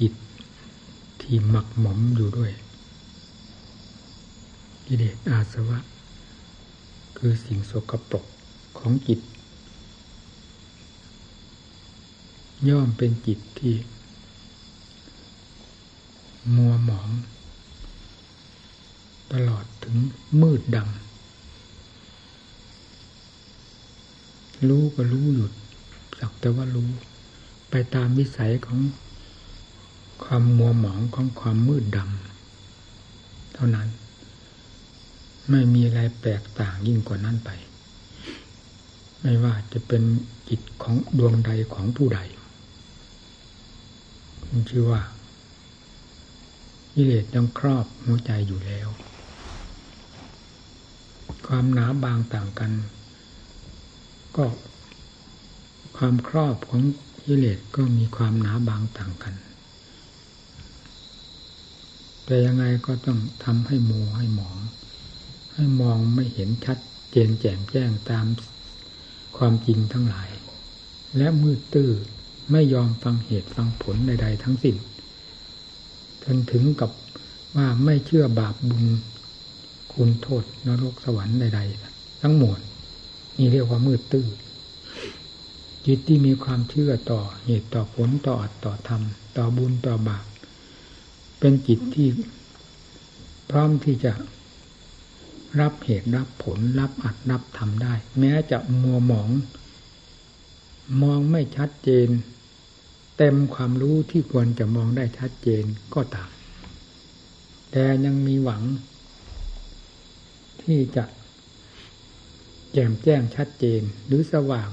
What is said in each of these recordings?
จิตที่หมักหมมอยู่ด้วยกิเลสอาสวะ คือสิ่งสกปรกของจิต ย่อมเป็นจิตที่ มัวหมอง ตลอดถึงมืดดำรู้ก็รู้หยุดสักแต่ว่ารู้ ไปตามวิสัยของ ความมัวหมองของความมืดดำเท่านั้น ไม่มีอะไรแปลกต่างยิ่งกว่านั้นไป ไม่ว่าจะเป็นจิตของดวงใดของผู้ใดชื่อว่ากิเลสยังครอบหัวใจอยู่แล้ว ความหนาบางต่างกัน ก็ความครอบของกิเลสก็มีความหนาบางต่างกัน แต่ยังไงก็ต้องทำให้มัวให้หมอง ให้มองไม่เห็นชัดเจนแจ่มแจ้งตามความจริงทั้งหลาย และมืดตื้อไม่ยอมฟังเหตุฟังผลใดๆทั้งสิ้นจนถึงกับว่าไม่เชื่อบาปบุญคุณโทษนรกสวรรค์ใดๆทั้งหมดนี่เรียกว่ามืดตื้อจิตที่มีความเชื่อต่อเหตุต่อผลต่ออัตต่อธรรม ต่อบุญต่อบาป เป็นจิตที่พร้อมที่จะรับเหตุรับผลรับอัดรับทำได้ แม้จะมัวหมอง มองไม่ชัดเจน เต็มความรู้ที่ควรจะมองได้ชัดเจนก็ตามแต่ยังมีหวัง ที่จะแจ่มแจ้งชัดเจนหรือสว่าง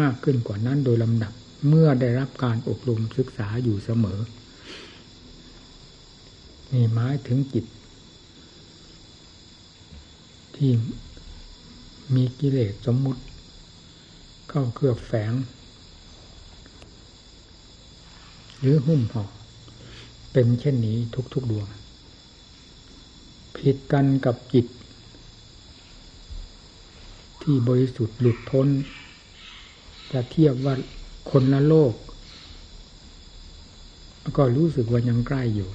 มากขึ้นกว่านั้นโดยลำดับ เมื่อได้รับการอบรมศึกษาอยู่เสมอ นี่หมายถึงจิต ที่มีกิเลสสมมุติ เข้าเครือบแฝง หรือหุ้มห่อเป็นเช่นนี้ทุกๆดวง ผิดกันกับจิต ที่บริสุทธิ์หลุดพ้น จะเทียบว่าคนละโลก ก็รู้สึกว่ายังใกล้อยู่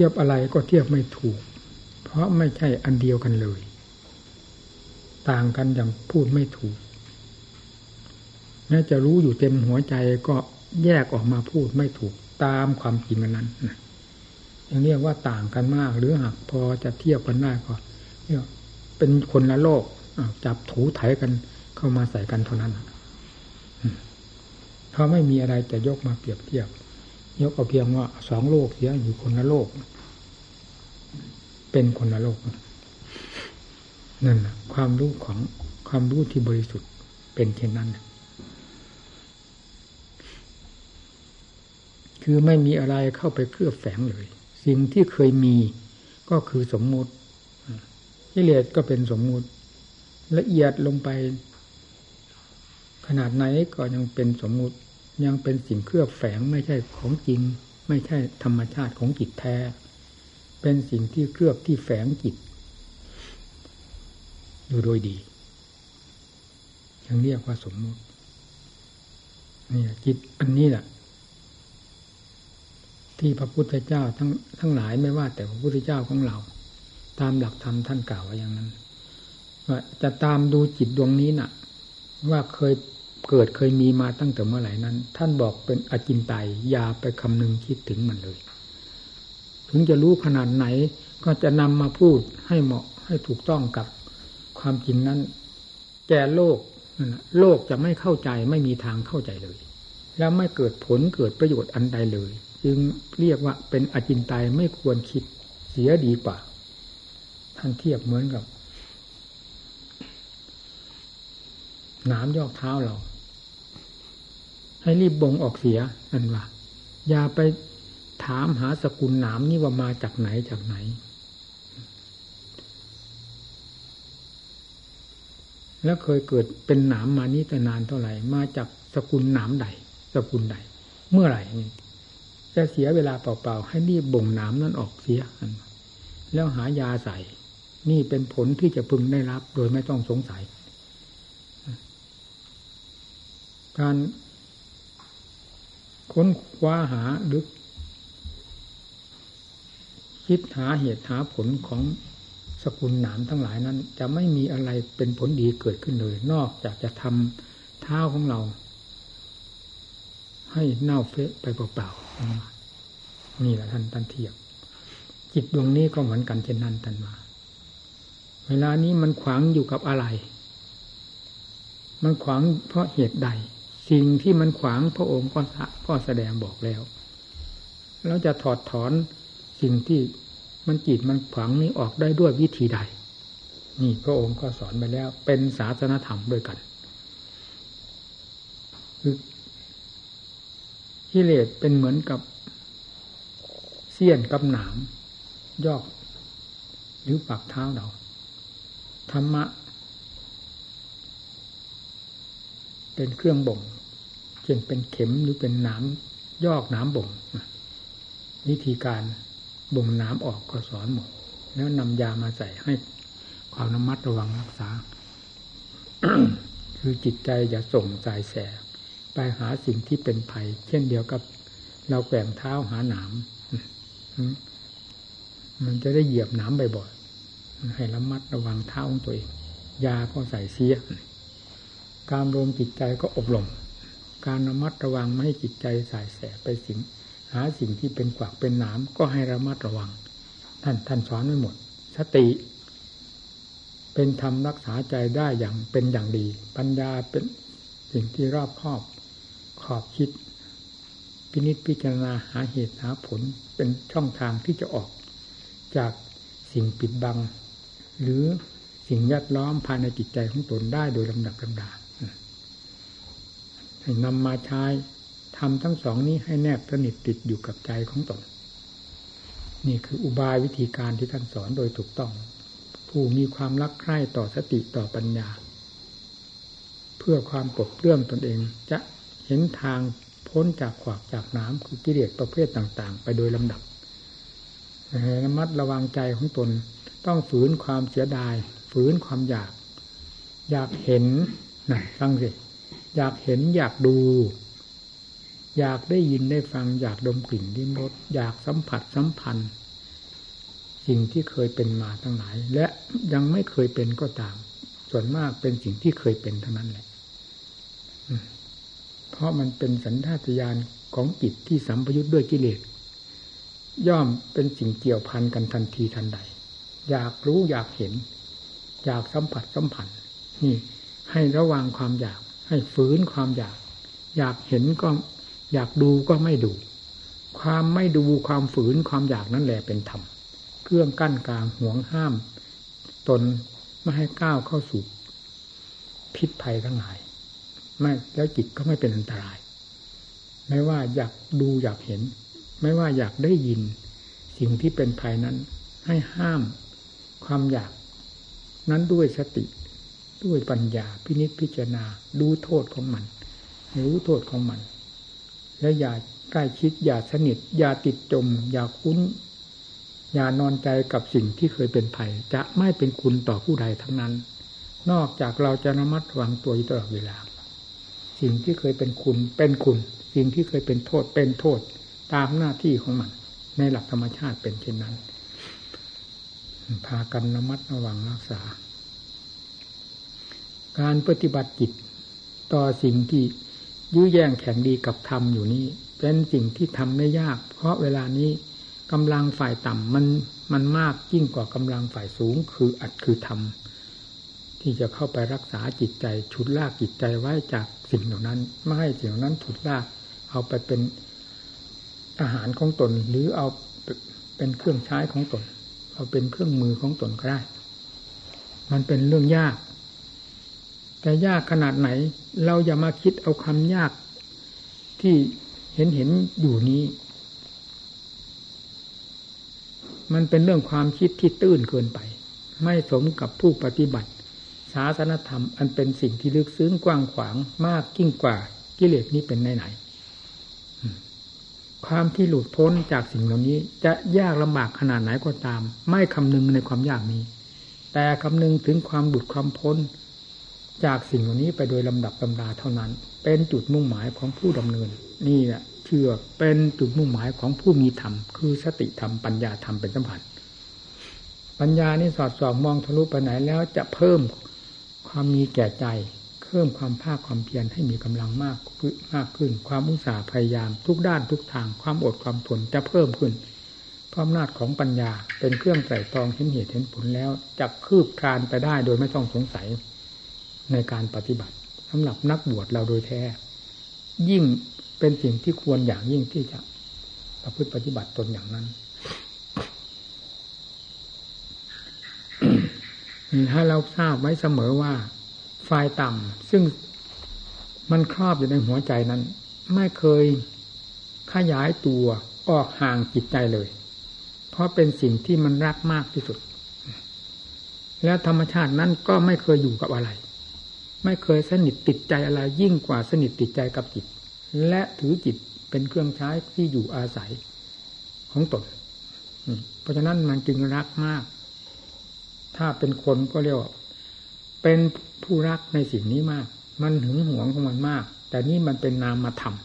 ทียบอะไรก็เทียบไม่ถูก เพราะไม่ใช่อันเดียวกันเลย ต่างกันอย่างพูดไม่ถูกแม้จะรู้อยู่เต็มหัวใจก็แยกออกมาพูดไม่ถูกตามความจริงนั้นยังเรียกว่าต่างกันมาก หรือหากพอจะเทียบกันได้ก็เรียกเป็นคนละโลกจับถูไถกันเข้ามาใส่กันเท่านั้นเขาไม่มีอะไรจะยกมาเปรียบเทียบ ยกเอาเพียงว่าสองโลกเสียอยู่คนละโลก เป็นคนละโลกนั่นความรู้ของความรู้ที่บริสุทธิ์เป็นเช่นนั้น คือไม่มีอะไรเข้าไปเคลือบแฝงเลย สิ่งที่เคยมีก็คือสมมุติกิเลสก็เป็นสมมุติ ละเอียดลงไป ขนาดไหนก็ยังเป็นสมมุติ ยังเป็นสิ่งเคลือบแฝงไม่ใช่ของจริง ไม่ใช่ธรรมชาติของจิตแท้ เป็นสิ่งที่เคลือบที่แฝงจิต อยู่โดยดี ยังเรียกว่าสมมุตินี่จิตอันนี้แหละที่พระพุทธเจ้าทั้งทั้งหลายไม่ว่า แต่พระพุทธเจ้าของเรา ตามหลักธรรมท่านกล่าวไว้อย่างนั้นว่าจะตามดูจิตดวงนี้นะ่ะ ว่าเคย เกิดเคยมีมาตั้งแต่เมื่อไหร่นั้น ท่านบอกเป็นอจินไตยอย่าไปคำนึงคิดถึงมันเลย ถึงจะรู้ขนาดไหนก็จะนำมาพูดให้เหมาะให้ถูกต้องกับความจริงนั้น แก่โลกโลกจะไม่เข้าใจไม่มีทางเข้าใจเลย แล้วไม่เกิดผลเกิดประโยชน์อันใดเลย จึงเรียกว่าเป็นอจินไตยไม่ควรคิดเสียดีกว่าท่านเทียบเหมือนกับ หนามยอกเท้าเรา ให้รีบบ่งออกเสียนั่นว่าอย่าไปถามหาสกุลหนามนี่ว่ามาจากไหนจากไหน แล้วเคยเกิดเป็นหนามมานี้แต่นานเท่าไหร่ มาจากสกุลหนามใด สกุลใด เมื่อไหร่จะเสียเวลาเปล่าๆให้รีบบ่งหนามนั้นออกเสียแล้วหายาใส่ นี่เป็นผลที่จะพึงได้รับ โดยไม่ต้องสงสัย การค้นคว้าหาหรือคิดหาเหตุหาผลของสกุลหนามทั้งหลายนั้น จะไม่มีอะไรเป็นผลดีเกิดขึ้นเลย นอกจากจะทำเท้าของเรา ให้เน่าเฟะไปเปล่าๆนี่แหละท่านท่านเทียบ จิตดวงนี้ก็เหมือนกันเช่นนั้นท่านมาเวลานี้มันขวางอยู่กับอะไร มันขวางเพราะเหตุใด สิ่งที่มันขวางพระองค์ก็ก็แสดงบอกแล้วเราจะถอดถอนสิ่งที่มันจิตมันขวางนี้ออกได้ด้วยวิธีใด นี่พระองค์ก็สอนไปแล้ว เป็นศาสนธรรมด้วยกันคือกิเลสเป็นเหมือนกับเสี้ยนกับหนาม ยอกหรือปักเท้าเราธรรมะ เป็นเครื่องบ่ง ช่นเป็นเข็มหรือเป็นน้ำยอกน้ำบ่งวิธีการบ่งน้ำออกก็สอนหมดแล้วนำยามาใส่ให้ความระมัดระวังรักษา คือจิตใจอย่าส่งสายแสไปหาสิ่งที่เป็นภัย เช่นเดียวกับเราแกว่งเท้าหาหนามมันจะได้เหยียบหนามบ่อยๆให้ระมัดระวังเท้าของตัวเอง ยาก็ใส่เสีย การรวมจิตใจก็อบรม การระมัดระวังไม่ให้จิตใจสายแสไปสิ่ง หาสิ่งที่เป็นกวักเป็นหนามก็ให้ระมัดระวัง ท่านท่านสอนไว้หมด สติ เป็นธรรมรักษาใจได้อย่างเป็นอย่างดี ปัญญาเป็นสิ่งที่รอบครอบ ขอบคิด พินิจพิจารณาหาเหตุหาผลเป็นช่องทางที่จะออก จากสิ่งปิดบัง หรือสิ่งแวดล้อมภายในจิตใจของตนได้โดยลำดับลำดาให้ นำมาใช้ทำทั้งสองนี้ให้แนบสนิทติดอยู่กับใจของตน นี่คืออุบายวิธีการที่ท่านสอนโดยถูกต้อง ผู้มีความรักใคร่ต่อสติต่อปัญญา เพื่อความปลดเปลื้องตนเองจะเห็นทางพ้นจากขวากจากน้ำคือกิเลสประเภทต่าง ๆ ไปโดยลำดับระมัดระวังใจของตน ต้องฝืนความเสียดาย ฝืนความอยาก อยากเห็นนะฟังสิ อยากเห็นอยากดู อยากได้ยินได้ฟัง อยากดมกลิ่นดิ้มรสอยากสัมผัสสัมพันธ์สิ่งที่เคยเป็นมาทั้งหลาย และยังไม่เคยเป็นก็ตาม ส่วนมากเป็นสิ่งที่เคยเป็นเท่านั้นแหละเพราะมันเป็นสัญชาตญาณของจิตที่สัมพยุตด้วยกิเลสย่อมเป็นสิ่งเกี่ยวพันกันทันทีทันใด อยากรู้อยากเห็น อยากสัมผัสสัมผัสนี่ให้ระวังความอยาก ให้ฝืนความอยาก อยากเห็นก็อยากดูก็ไม่ดู ความไม่ดูความฝืนความอยากนั่นแหละเป็นธรรมเครื่องกั้นกลางห่วงห้าม ตนไม่ให้ก้าวเข้าสู่พิษภัยทั้งหลาย ไม่แล้วจิตก็ไม่เป็นอันตราย ไม่ว่าอยากดูอยากเห็น ไม่ว่าอยากได้ยิน สิ่งที่เป็นภัยนั้น ให้ห้ามความอยากนั้นด้วยสติ ด้วยปัญญาพินิจพิจารณาดูโทษของมัน รู้โทษของมัน และอย่าใกล้ชิดอย่าสนิท อย่าติดจม อย่าคุ้น อย่านอนใจกับสิ่งที่เคยเป็นภัย จะไม่เป็นคุณต่อผู้ใดทั้งนั้น นอกจากเราจะระมัดระวังตัวอยู่ตลอดเวลา สิ่งที่เคยเป็นคุณเป็นคุณ สิ่งที่เคยเป็นโทษเป็นโทษ ตามหน้าที่ของมัน ในหลักธรรมชาติเป็นเช่นนั้น พากันระมัดระวังรักษา การปฏิบัติจิตต่อสิ่งที่ยื้อแย่งแข่งดีกับธรรมอยู่นี้ เป็นสิ่งที่ทำไม่ยาก เพราะเวลานี้กำลังฝ่ายต่ำมันมันมากยิ่งกว่ากำลังฝ่ายสูง คืออัดคือธรรมที่จะเข้าไปรักษาจิตใจฉุดลากจิตใจไว้จากสิ่งเหล่านั้น ไม่ให้สิ่งเหล่านั้นฉุดลากเอาไปเป็นอาหารของตนหรือเอาเป็นเครื่องใช้ของตน เอาเป็นเครื่องมือของตนก็ได้ มันเป็นเรื่องยาก แต่ยากขนาดไหน เราอย่ามาคิดเอาคำยากที่เห็นเห็นอยู่นี้ มันเป็นเรื่องความคิดที่ตื้นเกินไป ไม่สมกับผู้ปฏิบัติ ศาสนธรรมอันเป็นสิ่งที่ลึกซึ้งกว้างขวางมากยิ่งกว่ากิเลสนี้เป็นไหนไหนความที่หลุดพ้นจากสิ่งเหล่านี้ จะยากลำบากขนาดไหนก็ตาม ไม่คำนึงในความยากนี้ แต่คำนึงถึงความหลุดความพ้น จากสิ่งเหล่านี้ไปโดยลำดับลำดาเท่านั้น เป็นจุดมุ่งหมายของผู้ดำเนิน นี่แหละเชื่อเป็นจุดมุ่งหมายของผู้มีธรรม คือสติธรรมปัญญาธรรมเป็นสำคัญปัญญานี่สอดส่องมองทะลุไปไหนแล้วจะเพิ่มความมีแก่ใจเพิ่มความภาคความเพียรให้มีกำลังมากมากขึ้น ความอุตสาห์พยายามทุกด้านทุกทางความอดความทนจะเพิ่มขึ้นเพราะอำนาจของปัญญาเป็นเครื่องไตร่ตรองเห็นเหตุเห็นผลแล้วจะคืบคลานไปได้โดยไม่ต้องสงสัย ในการปฏิบัติสำหรับนักบวชเราโดยแท้ ยิ่งเป็นสิ่งที่ควรอย่างยิ่งที่จะประพฤติปฏิบัติตนอย่างนั้นถ้าเราทราบไว้เสมอว่าฝ่ายต่ำซึ่งมันครอบอยู่ในหัวใจนั้น ไม่เคยขยายตัวออกห่างจิตใจเลย เพราะเป็นสิ่งที่มันรักมากที่สุด แล้วธรรมชาตินั้นก็ไม่เคยอยู่กับอะไร ไม่เคยสนิทติดใจอะไรยิ่งกว่าสนิทติดใจกับจิต และถือจิตเป็นเครื่องใช้ที่อยู่อาศัยของตนเพราะฉะนั้นมันจึงรักมาก ถ้าเป็นคนก็เรียกว่าเป็นผู้รักในสิ่งนี้มาก มันหึงหวงของมันมาก แต่นี่มันเป็นนามธรรม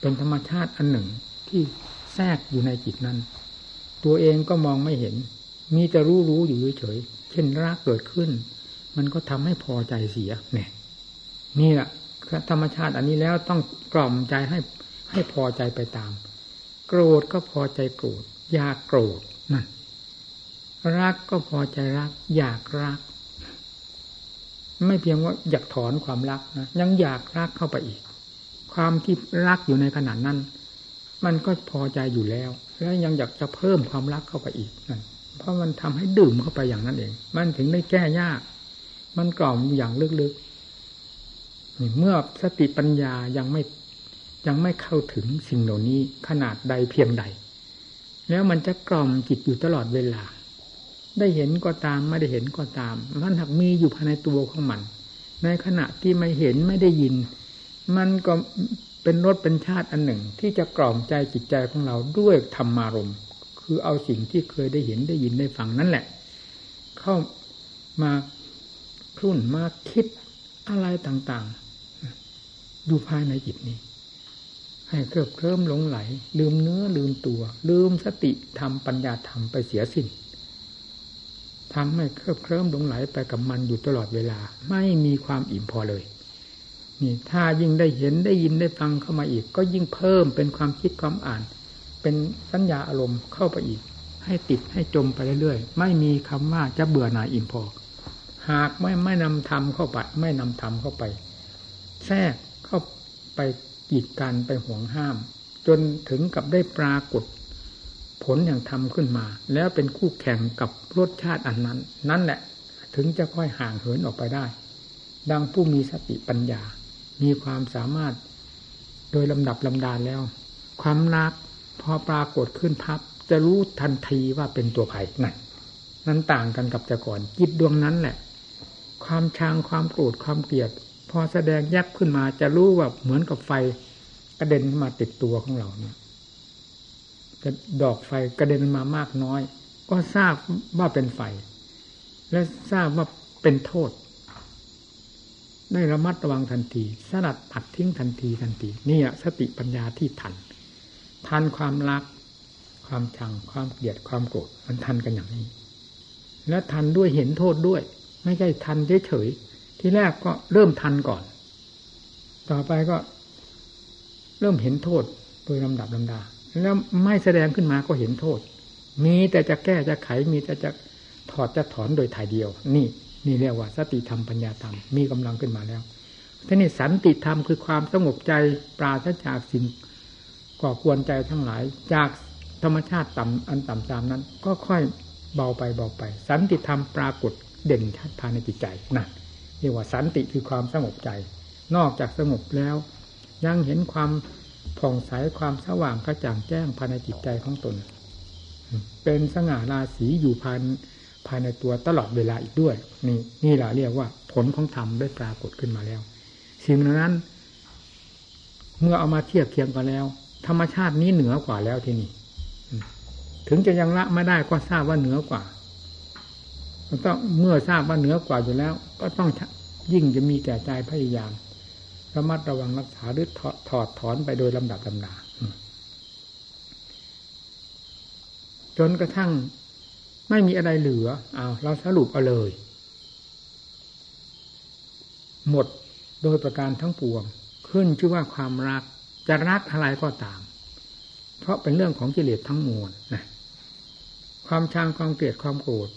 เป็นธรรมชาติอันหนึ่งที่แทรกอยู่ในจิตนั้น ตัวเองก็มองไม่เห็น มีแต่รู้รู้อยู่เฉย เช่นรักเกิดขึ้น มันก็ทำให้พอใจเสีย เนี่ย นี่แหละธรรมชาติอันนี้แล้วต้องกล่อมใจให้ให้พอใจไปตาม โกรธก็พอใจโกรธอยากโกรธนั่นรักก็พอใจรัก อยากรัก ไม่เพียงว่าอยากถอนความรักนะยังอยากรักเข้าไปอีก ความที่รักอยู่ในขณะนั้น มันก็พอใจอยู่แล้ว แล้วยังอยากจะเพิ่มความรักเข้าไปอีกนั่นเพราะมันทำให้ดื่มเข้าไปอย่างนั้นเอง มันถึงได้แก้ยาก มันกล่อมอย่างลึกๆเมื่อสติปัญญายังไม่ยังไม่เข้าถึงสิ่งเหล่านี้ขนาดใดเพียงใด แล้วมันจะกล่อมจิตอยู่ตลอดเวลา ได้เห็นก็ตามไม่ได้เห็นก็ตาม มันหักมีอยู่ภายในตัวของมัน ในขณะที่ไม่เห็นไม่ได้ยิน มันก็เป็นรสเป็นชาติอันหนึ่ง ที่จะกล่อมใจจิตใจของเราด้วยธรรมารมคือเอาสิ่งที่เคยได้เห็นได้ยินได้ฟังนั่นแหละ เข้ามา ครุ่นมาคิดอะไรต่างๆ อยู่ภายในจิตนี้ ให้เคลิบเคลิ้มหลงไหล ลืมเนื้อลืมตัว ลืมสติธรรมปัญญาธรรมไปเสียสิ้นทำให้เคลิบเคลิ้มหลงไหลไปกับมันอยู่ตลอดเวลา ไม่มีความอิ่มพอเลยนี่ถ้ายิ่งได้เห็นได้ยินได้ฟังเข้ามาอีก ก็ยิ่งเพิ่มเป็นความคิดความอ่าน เป็นสัญญาอารมณ์เข้าไปอีก ให้ติดให้จมไปเรื่อยๆ ไม่มีคำว่าจะเบื่อหน่ายอิ่มพอ หากไม่ไม่นำธรรมเข้าไปไม่นำธรรมเข้าไป แทรกเข้าไปกีดกันไปห่วงห้าม จนถึงกับได้ปรากฏผลอย่างทำขึ้นมา แล้วเป็นคู่แข่งกับรสชาติอันนั้น นั่นแหละถึงจะค่อยห่างเหินออกไปได้ ดังผู้มีสติปัญญา มีความสามารถโดยลำดับลำดานแล้ว ความรักพอปรากฏขึ้นพับ จะรู้ทันทีว่าเป็นตัวใครนั่นนั้นต่างกันกับแต่ก่อนจิตดวงนั้นแหละ ความชังความโกรธความเกลียด พอแสดงยักขึ้นมาจะรู้ว่าเหมือนกับไฟกระเด็นมาติดตัวของเราเนี่ยดอกไฟกระเด็นมามากน้อย ก็ทราบว่าเป็นไฟ และทราบว่าเป็นโทษ ได้ระมัดระวังทันที สลัดตัดทิ้งทันทีทันทีนี่สติปัญญาที่ทัน ทันความรัก ความชังความเกลียดความโกรธมันทันกันอย่างนี้ และทันด้วยเห็นโทษด้วย ไม่ใช่ทันเฉยๆที่แรกก็เริ่มทันก่อน ต่อไปก็ เริ่มเห็นโทษโดยลำดับลำดา แล้วไม่แสดงขึ้นมาก็เห็นโทษ มีแต่จะแก้จะไขมีแต่จะถอดจะถอนโดยถ่ายเดียว นี่นี่เรียกว่าสติธรรมปัญญาธรรมมีกำลังขึ้นมาแล้วทีนี้สันติธรรมคือความสงบใจปราศจากสิ่งก่อควรใจทั้งหลาย จากธรรมชาติต่ำอันต่ำตามนั้น ก็ค่อยเบาไปเบาไป สันติธรรมปรากฏ เด่นชัดภายในจิตใจนั่นเรียกว่าสันติคือความสงบใจ นอกจากสงบแล้ว ยังเห็นความผ่องใสความสว่างกระจ่างแจ้งภายในจิตใจของตน เป็นสง่าราศีอยู่ภายภายในตัวตลอดเวลาอีกด้วย นี่นี่แหละเรียกว่า ผลของธรรมได้ปรากฏขึ้นมาแล้ว สิ่งนั้น เมื่อเอามาเทียบเคียงกันแล้ว ธรรมชาตินี้เหนือกว่าแล้วที่นี่ถึงจะยังละไม่ได้ก็ทราบว่าเหนือกว่า ต้องเมื่อทราบว่าเหนือกว่าอยู่แล้ว ก็ต้องยิ่งจะมีแก่ใจพยายาม ระมัดระวังรักษาหรือถอดถอนไปโดยลำดับลำดาจนกระทั่งไม่มีอะไรเหลือเอาเราสรุปเอาเลย หมดโดยประการทั้งปวง ขึ้นชื่อว่าความรักจะรักอะไรก็ตาม เพราะเป็นเรื่องของกิเลสทั้งมวลนะความชังความเกลียดความโกรธ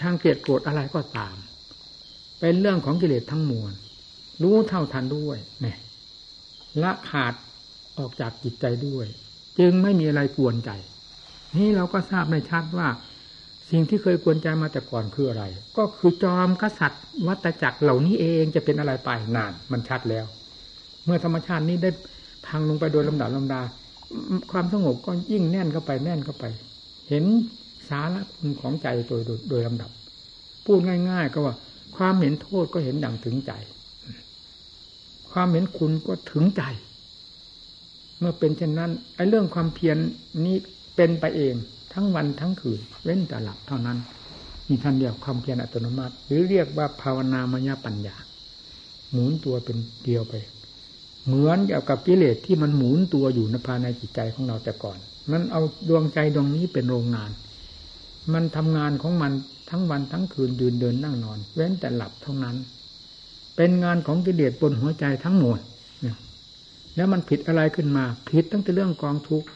ชังเกลียดโกรธอะไรก็ตาม เป็นเรื่องของกิเลสทั้งมวล รู้เท่าทันด้วยเนี่ยละขาดออกจากจิตใจด้วย จึงไม่มีอะไรกวนใจ นี่เราก็ทราบในชัดว่า สิ่งที่เคยกวนใจมาแต่ก่อนคืออะไร ก็คือจอมกษัตริย์ วัตจักรเหล่านี้เองจะเป็นอะไรไปนาน มันชัดแล้ว เมื่อธรรมชาตินี้ได้พังลงไปโดยลำดับลำดา ความสงบก็ยิ่งแน่นเข้าไปแน่นเข้าไป เห็น สาระคุณของใจโดยโดยลำดับ พูดง่าย ๆ ก็ว่า ความเห็นโทษก็เห็นดังถึงใจ ความเห็นคุณก็ถึงใจ เมื่อเป็นเช่นนั้นไอ้เรื่องความเพียรนนี้เป็นไปเองทั้งวันทั้งคืนเว้นแต่หลับเท่านั้นมีท่านเรียกความเพียรอัตโนมัติ หรือเรียกว่าภาวนามยปัญญา หมุนตัวเป็นเดียวไป เหมือนกับกิเลสที่มันหมุนตัวอยู่ในภายในจิตใจของเราแต่ก่อน มันเอาดวงใจดวงนี้เป็นโรงงาน มันทำงานของมันทั้งวันทั้งคืนยืนเดินนั่งนอน เว้นแต่หลับเท่านั้น เป็นงานของกิเลสบนหัวใจทั้งหมดแล้วมันผิดอะไรขึ้นมา ผิดตั้งแต่เรื่องกองทุกข์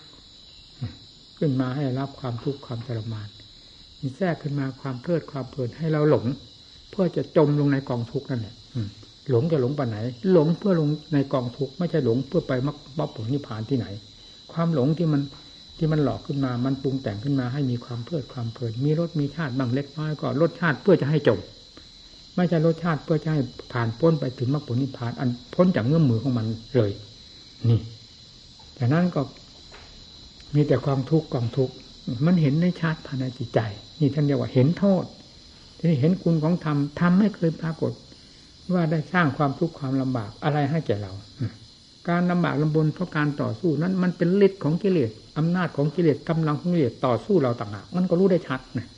ขึ้นมาให้รับความทุกข์ความทรมานมีแทรกขึ้นมาความเพลิดความเพลินให้เราหลง เพื่อจะจมลงในกองทุกข์นั่นแหละหลงจะหลงไปไหน หลงเพื่อลงในกองทุกข์ไม่ใช่หลงเพื่อไปมรรคผลนิพพานที่ไหน ความหลงที่มัน ที่มันหลอกขึ้นมา มันปรุงแต่งขึ้นมาให้มีความเพลิดความเพลิน มีรสมีชาติบางเล็กน้อยก็รสชาติเพื่อจะให้จบ ไม่ใช่รสชาติเพื่อจะให้ผ่านพ้นไปถึงมรรคผลนิพพาน อันพ้นจากเงื่อมมือของมันเลย นี่จากนั้นก็มีแต่ความทุกข์กองทุกข์มันเห็นในชาติภายในจิตใจ นี่ท่านเรียกว่าเห็นโทษทีนี้เห็นคุณของธรรมธรรมไม่เคยปรากฏ ว่าได้สร้างความทุกข์ความลำบากอะไรให้แก่เรา การลำบากลำบนเพราะการต่อสู้นั้น มันเป็นฤทธิ์ของกิเลสอำนาจของกิเลสกำลังของกิเลสต่อสู้เราต่างหากมันก็รู้ได้ชัดนะ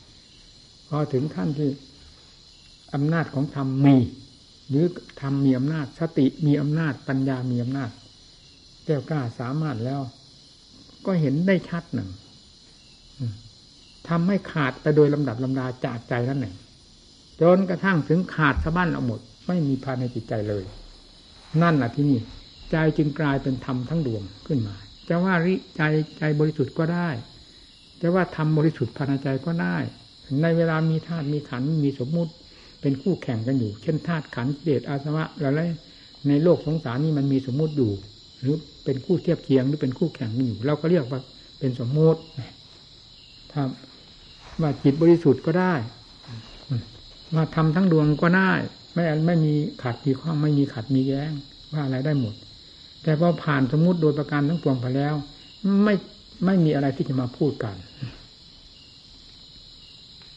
พอถึงขั้นที่อำนาจของธรรมมี หรือธรรมมีอำนาจสติมีอำนาจปัญญามีอำนาจแก้วกล้าสามารถแล้ว ก็เห็นได้ชัดหนึ่งทำให้ขาดไปโดยลำดับลำดาจากใจนั้นหนึ่งจนกระทั่งถึงขาดสะบั้นเอาหมด ไม่มีภายในจิตใจเลย นั่นแหละที่นี่ ใจจึงกลายเป็นธรรมทั้งดวงขึ้นมา จะว่าริใจใจบริสุทธิ์ก็ได้ จะว่าธรรมบริสุทธิ์ภายในใจก็ได้ ในเวลามีธาตุมีขันมีสมมุติเป็นคู่แข่งกันอยู่ เช่นธาตุขันเดชอาสวะอะไรในโลกสงสารนี่มันมีสมมุติอยู่ หรือเป็นคู่เทียบเคียงหรือเป็นคู่แข่งกันอยู่ เราก็เรียกว่าเป็นสมมติถ้าว่าจิตบริสุทธิ์ก็ได้มาทำทั้งดวงก็ได้ ไม่ไม่มีขาดมีข้อไม่มีขัดมีแย้งว่าอะไรได้หมด แต่พอผ่านสมมติโดยประการทั้งปวงไปแล้ว ไม่ไม่มีอะไรที่จะมาพูดกัน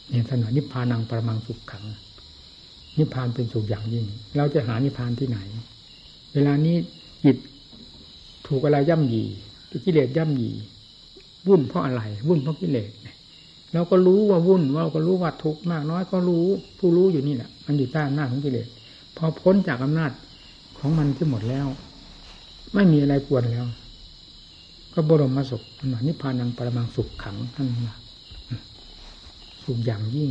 เนี่ยถนนนิพพานังประมังสุขขัง นิพพานเป็นสุขอย่างยิ่ง เราจะหานิพพานที่ไหน เวลานี้จิตถูกอะไรย่ำยีกิเลสย่ำยีวุ่นเพราะอะไร วุ่นเพราะกิเลสเราก็รู้ว่าวุ่นเราก็รู้ว่าทุกข์มากน้อยก็รู้ ผู้รู้อยู่นี่แหละมันอยู่ใต้อำนาจของกิเลสพอพ้นจากอำนาจของมันที่หมดแล้ว ไม่มีอะไรกวนแล้วก็บรมมาสุขนิพพานังปรมังสุขขังท่านว่าสุขอย่างยิ่ง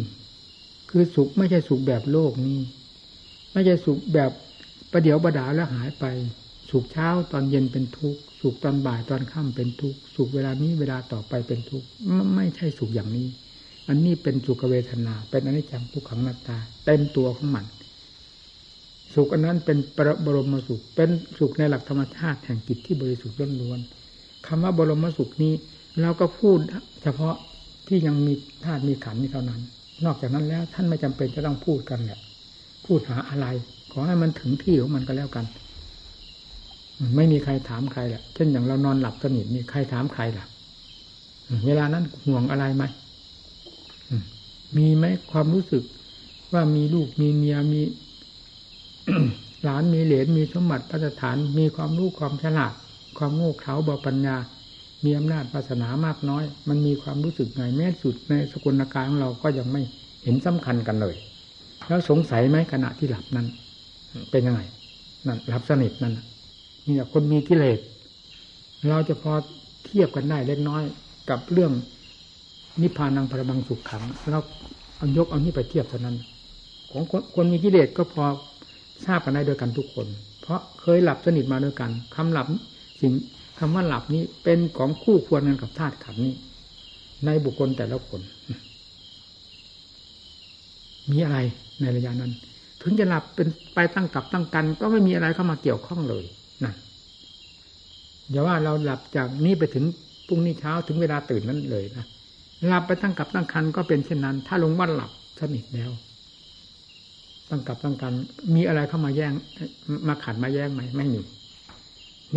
คือสุขไม่ใช่สุขแบบโลกนี้ ไม่ใช่สุขแบบประเดี๋ยวประดาแล้วหายไป สุขเช้าตอนเย็นเป็นทุกข์สุขตอนบ่ายตอนค่ำเป็นทุกข์สุขเวลานี้เวลาต่อไปเป็นทุกข์ไม่ใช่สุขอย่างนี้ อันนี้เป็นสุขเวทนา เป็นอนิจจังทุกขังนัตตาเต็มตัวของมัน สุขอันนั้นเป็นประบรมสุข เป็นสุขในหลักธรรมชาติแห่งจิตที่บริสุทธิ์ล้วนๆคำว่าบรมสุขนี้เราก็พูดเฉพาะที่ยังมีธาตุมีขันนี้เท่านั้น นอกจากนั้นแล้วท่านไม่จำเป็นจะต้องพูดกันแหละพูดหาอะไร ขอให้มันถึงที่ของมันก็แล้วกัน ไม่มีใครถามใครแหละเช่นอย่างเรานอนหลับสนิทมีใครถามใครล่ะเวลานั้นห่วงอะไรไหมมีไหมความรู้สึกว่ามีลูกมีเมียมี หลานมีเหลนมีสมบัติพัฒฐาน มีความรู้ความฉลาด ความโง่เขลาบอปัญญา มีอำนาจศาสนามากน้อย มันมีความรู้สึกไงแม้สุดในสกุลนาการของเราก็ยังไม่เห็นสำคัญกันเลย แล้วสงสัยไหมขณะที่หลับนั้น เป็นยังไงนั่นหลับสนิทนั่นนี่แหละคนมีกิเลสเราจะพอเทียบกันได้เล็กน้อยกับเรื่องนิพพานังพระบังสุขขังเราเอายกเอานี่ไปเทียบเท่านั้น ของคนมีกิเลสก็พอ ทราบกันได้โดยกันทุกคน เพราะเคยหลับสนิทมาด้วยกันคำหลับสิ่งคำว่าหลับนี้เป็นของคู่ควรกันกับธาตุขันนี้ ในบุคคลแต่ละคน มีอะไรในระยะนั้น ถึงจะหลับเป็นไปตั้งกับตั้งกัน ก็ไม่มีอะไรเข้ามาเกี่ยวข้องเลยนั่นอย่าว่าเราหลับจากนี้ไปถึงพรุ่งนี้เช้าถึงเวลาตื่นนั้นเลยนะหลับไปตั้งกับตั้งคันก็เป็นเช่นนั้น ถ้าลงว่าหลับสนิทแล้ว ตั้งกับตั้งกัน มีอะไรเข้ามาแย่ง มาขัดมาแย่งไหมไม่มี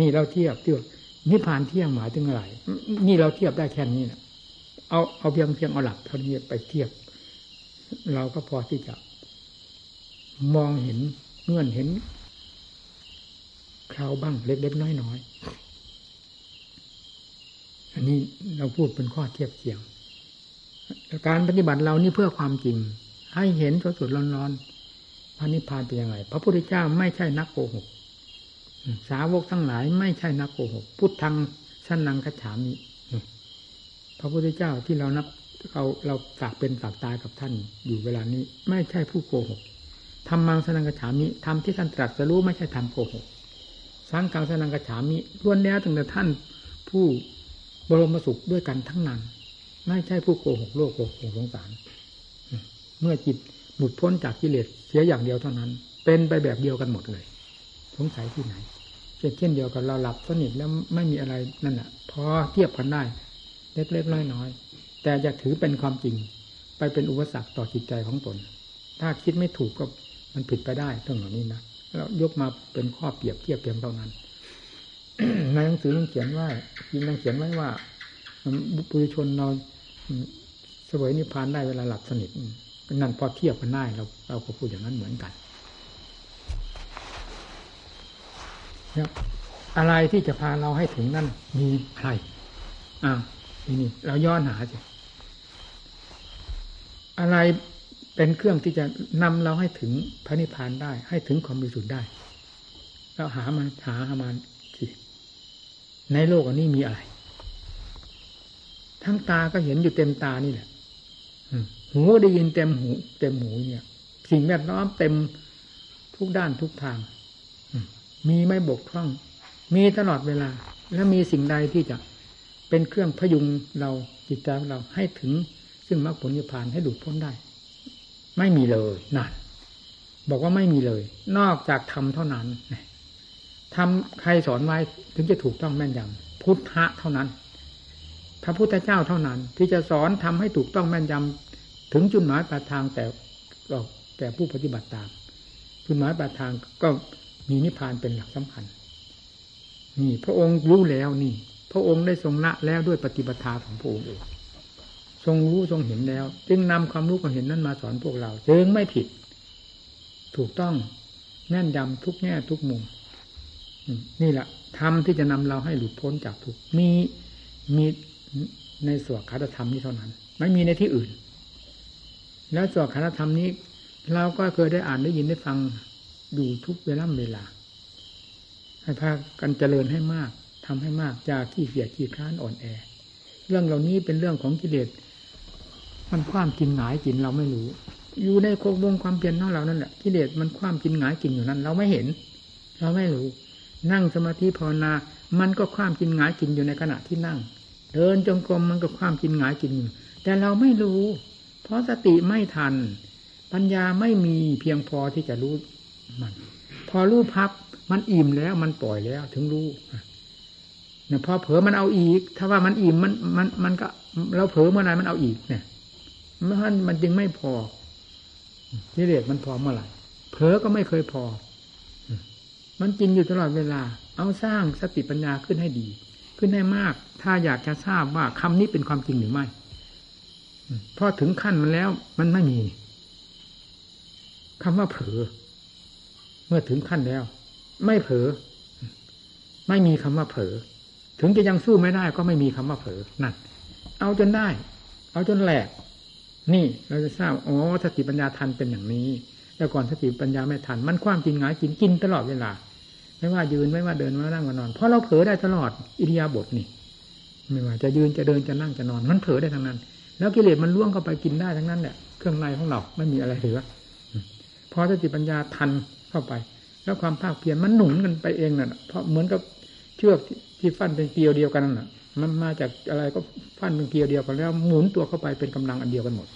นี่เราเทียบเทียบนิพพานเที่ยงหมายถึงอะไรนี่เราเทียบได้แค่นี้นะเอาเอาเพียงเพียงเอาหลับเท่านี้ไปเทียบ เราก็พอที่จะ มองเห็นเงื่อนเห็นคราวบ้างเล็กๆน้อยๆอันนี้เราพูดเป็นข้อเทียบเคียงการปฏิบัติเรานี่เพื่อความจริง ให้เห็นสดๆร้อนๆ พระนิพพานเป็นยังไงพระพุทธเจ้าไม่ใช่นักโกหก สาวกทั้งหลายไม่ใช่นักโกหก พุทธังชันนังกะฉามิพระพุทธเจ้าที่เรานับเราเราฝากเป็นฝากตายกับท่านอยู่เวลานี้ ไม่ใช่ผู้โกหกทำมังสนังกะฉามิทำที่ท่านตรัสรู้ไม่ใช่ทำโกหกสังกังสนังกะฉามิล้วนแล้วตั้งแต่ท่านผู้บรมสุขด้วยกันทั้งนั้น ไม่ใช่ผู้โกหกโลกโกหกสงสาร เมื่อจิตหลุดพ้นจากกิเลส เสียอย่างเดียวเท่านั้น เป็นไปแบบเดียวกันหมดเลย สงสัยที่ไหนเช่นเดียวกับเราหลับสนิทแล้วไม่มีอะไรนั่นแหะพอเทียบกันได้เล็กๆน้อยๆแต่จะถือเป็นความจริง ไปเป็นอุปสรรคต่อจิตใจของตน ถ้าคิดไม่ถูกก็มันผิดไปได้เรื่องเหล่านี้นะเรายกมาเป็นข้อเปรียบเทียบเพียงเท่านั้นในหนังสือยังเขียนว่ายิงยังเขียนไว้ว่าปุถุชนเราสวยนิพพานได้เวลาหลับสนิท นั่นพอเทียบกันได้เราเราก็พูดอย่างนั้นเหมือนกันเนี่ยอะไรที่จะพาเราให้ถึงนั่นมีอะไรอ่านี่นี่เราย้อนหาสิอะไรเป็นเครื่องที่จะนำเราให้ถึงพระนิพพานได้ ให้ถึงความบริสุทธิ์ได้เราหามาหาหามาสิในโลกอันนี้มีอะไร ทั้งตาก็เห็นอยู่เต็มตานี่แหละ หูได้ยินเต็มหู เต็มหูเนี่ย สิ่งแวดล้อมเต็มทุกด้านทุกทาง มีไม่บกพร่อง มีตลอดเวลา แล้วมีสิ่งใดที่จะเป็นเครื่องพยุงเราจิตใจของเราให้ถึง ซึ่งมรรคผลนิพพานให้หลุดพ้นได้ ไม่มีเลยนั่นบอกว่าไม่มีเลย นอกจากทำเท่านั้นทำใครสอนไว้ถึงจะถูกต้องแม่นยำพุทธะเท่านั้น พระพุทธเจ้าเท่านั้น ที่จะสอนทำให้ถูกต้องแม่นยำ ถึงจุดหมายปลายทางแต่แต่ผู้ปฏิบัติตาม จุดหมายปลายทางก็มีนิพพานเป็นหลักสำคัญ นี่ พระองค์รู้แล้วนี่ พระองค์ได้ทรงละแล้วด้วยปฏิปทาของพระองค์เองทรงรู้ทรงเห็นแล้ว จึงนำความรู้ความเห็นนั้นมาสอนพวกเราจึงไม่ผิด ถูกต้องแน่นยำทุกแง่ทุกมุม นี่แหละธรรมที่จะนำเราให้หลุดพ้นจากทุกมีมีในสวดคาถธรรมนี้เท่านั้น ไม่มีในที่อื่น แล้วสวดคาธรรมนี้ เราก็เคยได้อ่านได้ยินได้ฟังอยู่ทุกเวลาเวลา ให้พากันเจริญให้มากทำให้มากจากที่เสียขี้ค้านอ่อนแอ เรื่องเหล่านี้เป็นเรื่องของกิเลสมันความกินหงายกินเราไม่รู้ อยู่ในโคกวงความเปลี่ยนของเรานั่นแหละกิเลสมันความกินหงายกินอยู่นั้น เราไม่เห็น เราไม่รู้ นั่งสมาธิภาวนา มันก็ความกินหงายกินอยู่ในขณะที่นั่ง เดินจงกรมมันก็ความกินหงายกินอยู่แต่เราไม่รู้ เพราะสติไม่ทัน ปัญญาไม่มีเพียงพอที่จะรู้มัน พอรู้พับมันอิ่มแล้วมันปล่อยแล้วถึงรู้เนี่ยพอเผลอมันเอาอีก ถ้าว่ามันอิ่มมันมันมันก็เราเผลอเมื่อไหร่มันเอาอีกเนี่ยมันมันจึงไม่พอที่เรียกมันพอเมื่อไหร่เผลอก็ไม่เคยพอ มันกินอยู่ตลอดเวลา เอาสร้างสติปัญญาขึ้นให้ดี ขึ้นให้มาก ถ้าอยากจะทราบว่าคำนี้เป็นความจริงหรือไม่ พราะถึงขั้นมันแล้ว มันไม่มีคำว่าเผลอเมื่อถึงขั้นแล้ว ไม่เผลอไม่มีคำว่าเผลอถึงจะยังสู้ไม่ได้ก็ไม่มีคำว่าเผลอนั่น เอาจนได้ เอาจนแหลก นี่เราจะทราบอ๋อสติปัญญาทันเป็นอย่างนี้แต่ก่อนสติปัญญาไม่ทัน มันความจริงหงายจริงกินตลอดเวลา ไม่ว่ายืนไม่ว่าเดินไม่ว่านั่งว่านอน เพราะเราเผลอได้ตลอดอิริยาบถนี่ ไม่ว่าจะยืนจะเดินจะนั่งจะนอน มันเผลอได้ทั้งนั้น แล้วกิเลสมันล่วงเข้าไปกินได้ทั้งนั้นแหละเครื่องในของเราไม่มีอะไรเหลือพอสติปัญญาทันเข้าไป แล้วความภาคเพียรมันหนุนกันไปเองน่ะเพราะเหมือนกับเชือกที่ฟันเป็นเกลียวเดียวกันน่ะมันมาจากอะไรก็ฟันเป็นเกลียวเดียวกันแล้วหมุนตัวเข้าไปเป็นกำลังอันเดียวกันหมด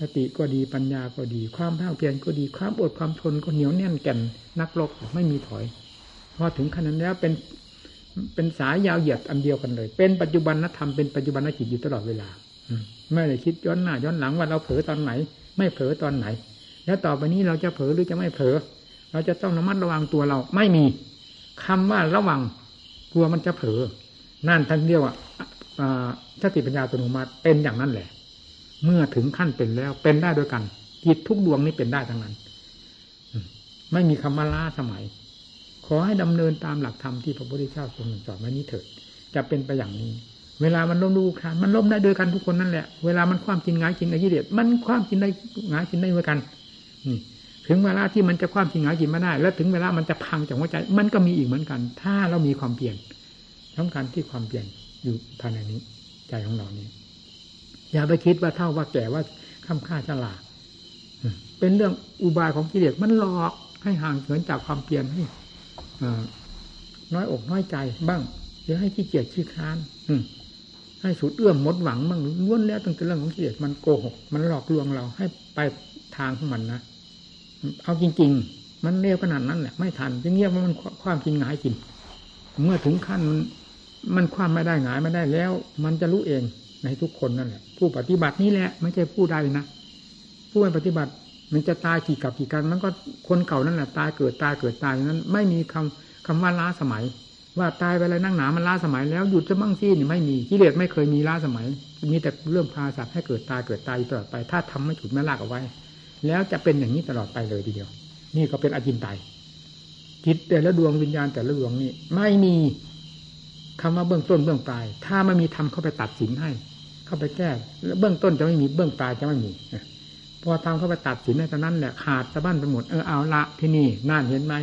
สติก็ดีปัญญาก็ดี ความภาคเพียรก็ดีความอดความทนก็เหนียวแน่นแก่นนักรบไม่มีถอยพอถึงขนาดแล้เป็นเป็นสายยาวเหยียดอันเดียวกันเลย เป็นปัจจุบันนธรรมเป็นปัจจุบันนจิตอยู่ตลอดเวลา ไม่ได้คิดย้อนหน้าย้อนหลังว่าเราเผลอตอนไหน ไม่เผลอตอนไหน แล้วต่อไปนี้เราจะเผลอหรือจะไม่เผลอ เราจะต้องระมัดระวังตัวเรา ไม่มีคำว่าระวังกลัวมันจะเผลอ นั่นท่านเรียกว่าสติปัญญาอัตโนมัติเป็นอย่างนั้นแหละ เมื่อถึงขั้นเป็นแล้วเป็นได้ด้วยกันจิตทุกดวงนี้เป็นได้ทั้งนั้น ไม่มีคำว่าล้าสมัย ขอให้ดำเนินตามหลักธรรมที่พระพุทธเจ้าทรงสอนไว้นี้เถิด จะเป็นไปอย่างนี้ เวลามันล้มดูครานมันล้มได้ด้วยกันทุกคนนั่นแหละ เวลามันความจริงงายจริงในกิเลสมันความจริงได้หงายจริงได้ด้วยกันนี่ถึงเวลาที่มันจะความจริงงายจริงมาได้ แล้วถึงเวลามันจะพังจากหัวใจ มันก็มีอีกเหมือนกัน ถ้าเรามีความเปลี่ยนสำคัญที่ความเปลี่ยนอยู่ภายในนี้ ใจของเรานี้อย่าไปคิดว่าเท่าว่าแก่ว่าข้ามค่าฉลาดเป็นเรื่องอุบายของกิเลสมันหลอกให้ห่างเหินจากความเปลี่ยนให้น้อยอกน้อยใจบ้างหรือให้ขี้เกียจขี้ค้าน ให้สุดเอื้อมหมดหวังบ้างล้วนแล้วตั้งแต่เรื่องของกิเลสมันโกหก มันหลอกลวงเราให้ไปทางของมันนะเอาจริง ๆ มันเร็วขนาดนั้นแหละไม่ทันจึงเรียกว่ามันความจริงหายจริงเมื่อถึงขั้นมันมันความไม่ได้หงายไม่ได้แล้ว มันจะรู้เองในทุกคนนั่นแหละ ผู้ปฏิบัตินี่แหละไม่ใช่ผู้ใดนะผู้ปฏิบัติมันจะตายกี่กับกี่กันมันก็คนเก่านั่นแหละตายเกิดตายเกิดตายนั้น ไม่มีคำคำว่าล้าสมัย ว่าตายไปแล้วนั่งหนามันล้าสมัยแล้วหยุดจะมั่งซี่นี่ไม่มีกิเลสไม่เคยมีล้าสมัย มีแต่เรื่องพาสัตว์ให้เกิดตายเกิดตายตลอดไป ถ้าทำไม่ฉุดไม่ลากเอาไว้ แล้วจะเป็นอย่างนี้ตลอดไปเลยทีเดียว นี่ก็เป็นอจินไตยจิตแต่ละดวงวิญญาณแต่ละดวงนี่ไม่มีคำว่าเบื้องต้นเบื้องปลาย ถ้าไม่มีทำเข้าไปตัดสินให้ เข้าไปแก้แล้วเบื้องต้นจะไม่มีเบื้องปลายจะไม่มีพอทำเข้าไปตัดสินในตอนนั้นแหละขาดสะบั้นไปหมดเออเอาละที่นี่น่านเห็นไหม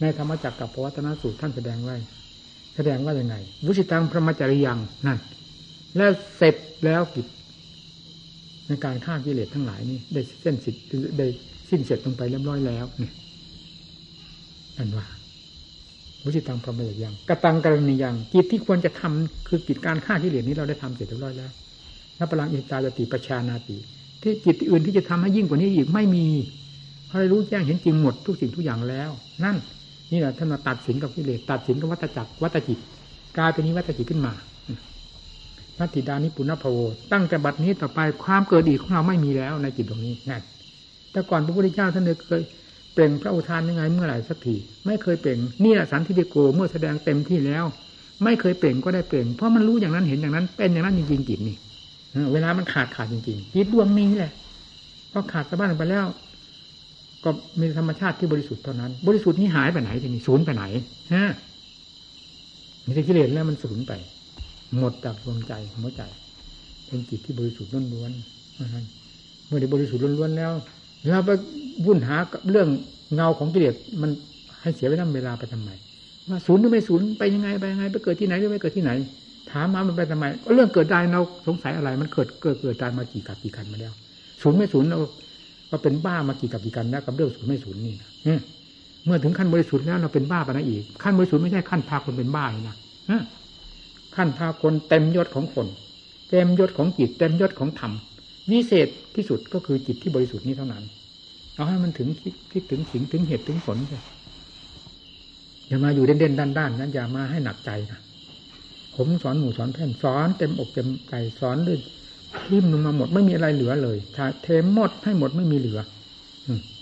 ในธรรมจักรกับพวัตนสูตรท่านแสดงไว้ แสดงว่าอยังไง วุชิตังพระมจริยังนั่นแล้วเสร็จแล้วกิจในการฆ่ากิเลสทั้งหลายนี่ได้เส้นสิทธิ์ได้สิ้นเสร็จลงไปเรียบร้อยแล้วเนี่ยนั่นว่าวุชิตังพรหมจริยังกตังกรณียังกิจที่ควรจะทำคือกิจการฆ่าที่เลือนี้เราได้ทำเสร็จเรียบร้อยแล้วนับพลังอิตาจติประชานาติที่จิตอื่นที่จะทำให้ยิ่งกว่านี้อีกไม่มีเพราะรู้แจ้งเห็นจริงหมดทุกสิ่งทุกอย่างแล้ว นั่น นี่แหละท่านมาตัดสินกับกิเลสตัดสินกับวัตจักรวัตจิตกลายเป็นนิวัตจิตขึ้นมาพัติดานิปุณพโวตั้งแต่บัดนี้ต่อไปความเกิดอีกของเราไม่มีแล้วในจิตตรงนี้นั่นแต่ก่อนพระพุทธเจ้าท่านเคยเปล่งพระอุทานยังไงเมื่อไหร่สักทีไม่เคยเปล่งนี่แหละสันทิฏฐิโกเมื่อแสดงเต็มที่แล้ว ไม่เคยเปล่งก็ได้เปล่งเพราะมันรู้อย่างนั้นเห็นอย่างนั้น เป็นอย่างนั้นจริงๆจิตนี่เวลามันขาดขาดจริงๆจิตดวงนี้แหละพอขาดสะบั้นไปแล้ว ก็มีธรรมชาติที่บริสุทธิ์เท่านั้น บริสุทธิ์นี้หายไปไหนทีนี้ศูนย์ไปไหนฮะมีแต่กิเลสแล้วมันสูญไป หมดจากดวงใจหัวใจ เป็นจิตที่บริสุทธิ์ล้วนๆเมื่อได้บริสุทธิ์ล้วนๆแล้วเราไปวุ่นหาเรื่องเงาของกิเลสมันให้เสียเวลาเวลาไปทำไมว่าศูนย์หรือไม่ศูนย์ไปยังไงไปยังไง ไปเกิดที่ไหนหรือไม่เกิดที่ไหน ถามมามันไปทำไมก็เรื่องเกิดได้เราสงสัยอะไร มันเกิดเกิดเกิดตายมากี่กับกี่กันมาแล้วศูนย์ไม่ศูนย์เรา ก็เป็นบ้ามากี่กับกี่กันแล้วกับเรื่องศูนย์ไม่ศูนย์นี่นะเมื่อถึงขั้นบริสุทธิ์แล้วเราเป็นบ้าไปนะอีก ขั้นบริสุทธิ์ไม่ใช่ขั้นพาคนเป็นบ้านะขั้นพาคนเต็มยศของคน เต็มยศของจิต เต็มยศของธรรมวิเศษที่สุดก็คือจิตที่บริสุทธิ์นี้เท่านั้นเอาให้มันถึงคิดถึงสิ่งถึงเหตุถึงผลเลยอย่ามาอยู่เด่นๆด้านๆนั้นอย่ามาให้หนักใจนะผมสอนหมู่สอนเพื่อนสอนเต็มอกเต็มใจสอนด้วย ทิมลงมาหมดไม่มีอะไรเหลือเลยถ้าเทมหมดให้หมดไม่มีเหลือ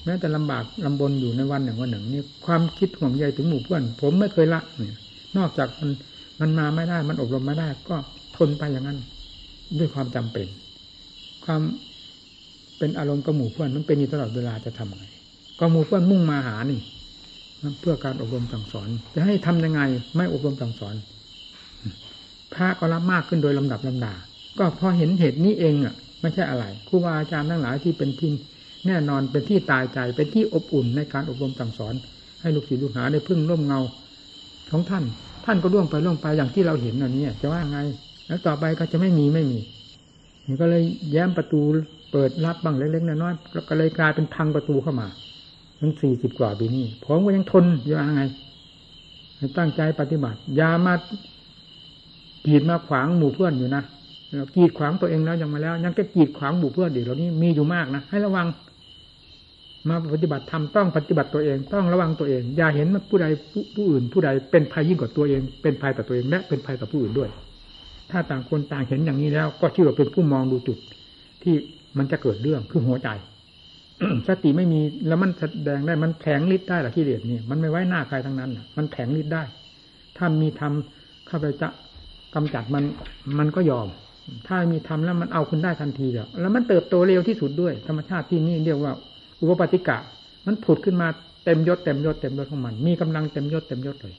แม้แต่ลำบากลำบนอยู่ในวันหนึ่งวันหนึ่งนี่ความคิดห่วงใยถึงหมู่เพื่อน ผมไม่เคยละเนี่ยนอกจากมันมันมาไม่ได้ มันอบรมไม่ได้ ก็ทนไปอย่างนั้น ด้วยความจำเป็น ความเป็นอารมณ์กับหมู่เพื่อนมันเป็นอยู่ตลอดเวลาจะทำไงก็หมู่เพื่อนมุ่งมาหานี่เพื่อการอบรมสั่งสอน จะให้ทำยังไง ไม่อบรมสั่งสอน พระก็รับมากขึ้นโดยลำดับลำดา ก็พอเห็นเหตุนี้เองอะไม่ใช่อะไรครูบาอาจารย์ทั้งหลายที่เป็นที่แน่นอนเป็นที่ตายใจเป็นที่อบอุ่นในการอบรมสั่งสอน ให้ลูกศิษย์ลูกหาได้พึ่งร่มเงาของท่าน ท่านก็ล่วงไปล่วงไปอย่างที่เราเห็นอันนี้จะว่าไง แล้วต่อไปก็จะไม่มีไม่มีมันก็เลยแย้มประตูเปิดรับบ้างเล็กๆน้อยๆแล้วก็เลยกลายเป็นพังประตูเข้ามามันสี่สิบกว่าปีนี้ผมก็ยังทนอยู่ยังไงตั้งใจปฏิบัติอย่ามากีดมาขวางหมู่เพื่อนอยู่นะ กีดขวางตัวเองแล้วยังมาแล้ว ยังจะกีดขวางหมู่เพื่อนเดี๋ยวนี้มีอยู่มากนะให้ระวัง มาปฏิบัติธรรมต้องปฏิบัติตัวเอง ต้องระวังตัวเอง อย่าเห็นว่าผู้ใดผู้อื่น ผู้ใดเป็นภัยยิ่งกว่าตัวเอง เป็นภัยต่อตัวเองและเป็นภัยต่อผู้อื่นด้วย ถ้าต่างคนต่างเห็นอย่างนี้แล้ว ก็ชื่อว่าเป็นผู้มองดูจุด ที่มันจะเกิดเรื่องคือหัวใจสติไม่มีแล้วมันแสดงได้มันแข็งฤทธิ์ได้หรอที่เดียดนี่มันไม่ไว้หน้าใครทั้งนั้นมันแข็งฤทธิ์ได้ ถ้ามีทำเข้าไปจะกำจัดมันมันก็ยอม ถ้ามีทำแล้วมันเอาคุณได้ทันทีเดียวแล้วมันเติบโตเร็วที่สุดด้วย ธรรมชาติที่นี่เรียกว่า อุปปติกะ มันผุดขึ้นมาเต็มยศเต็มยศเต็มยศของมัน มีกำลังเต็มยศเต็มยศเลย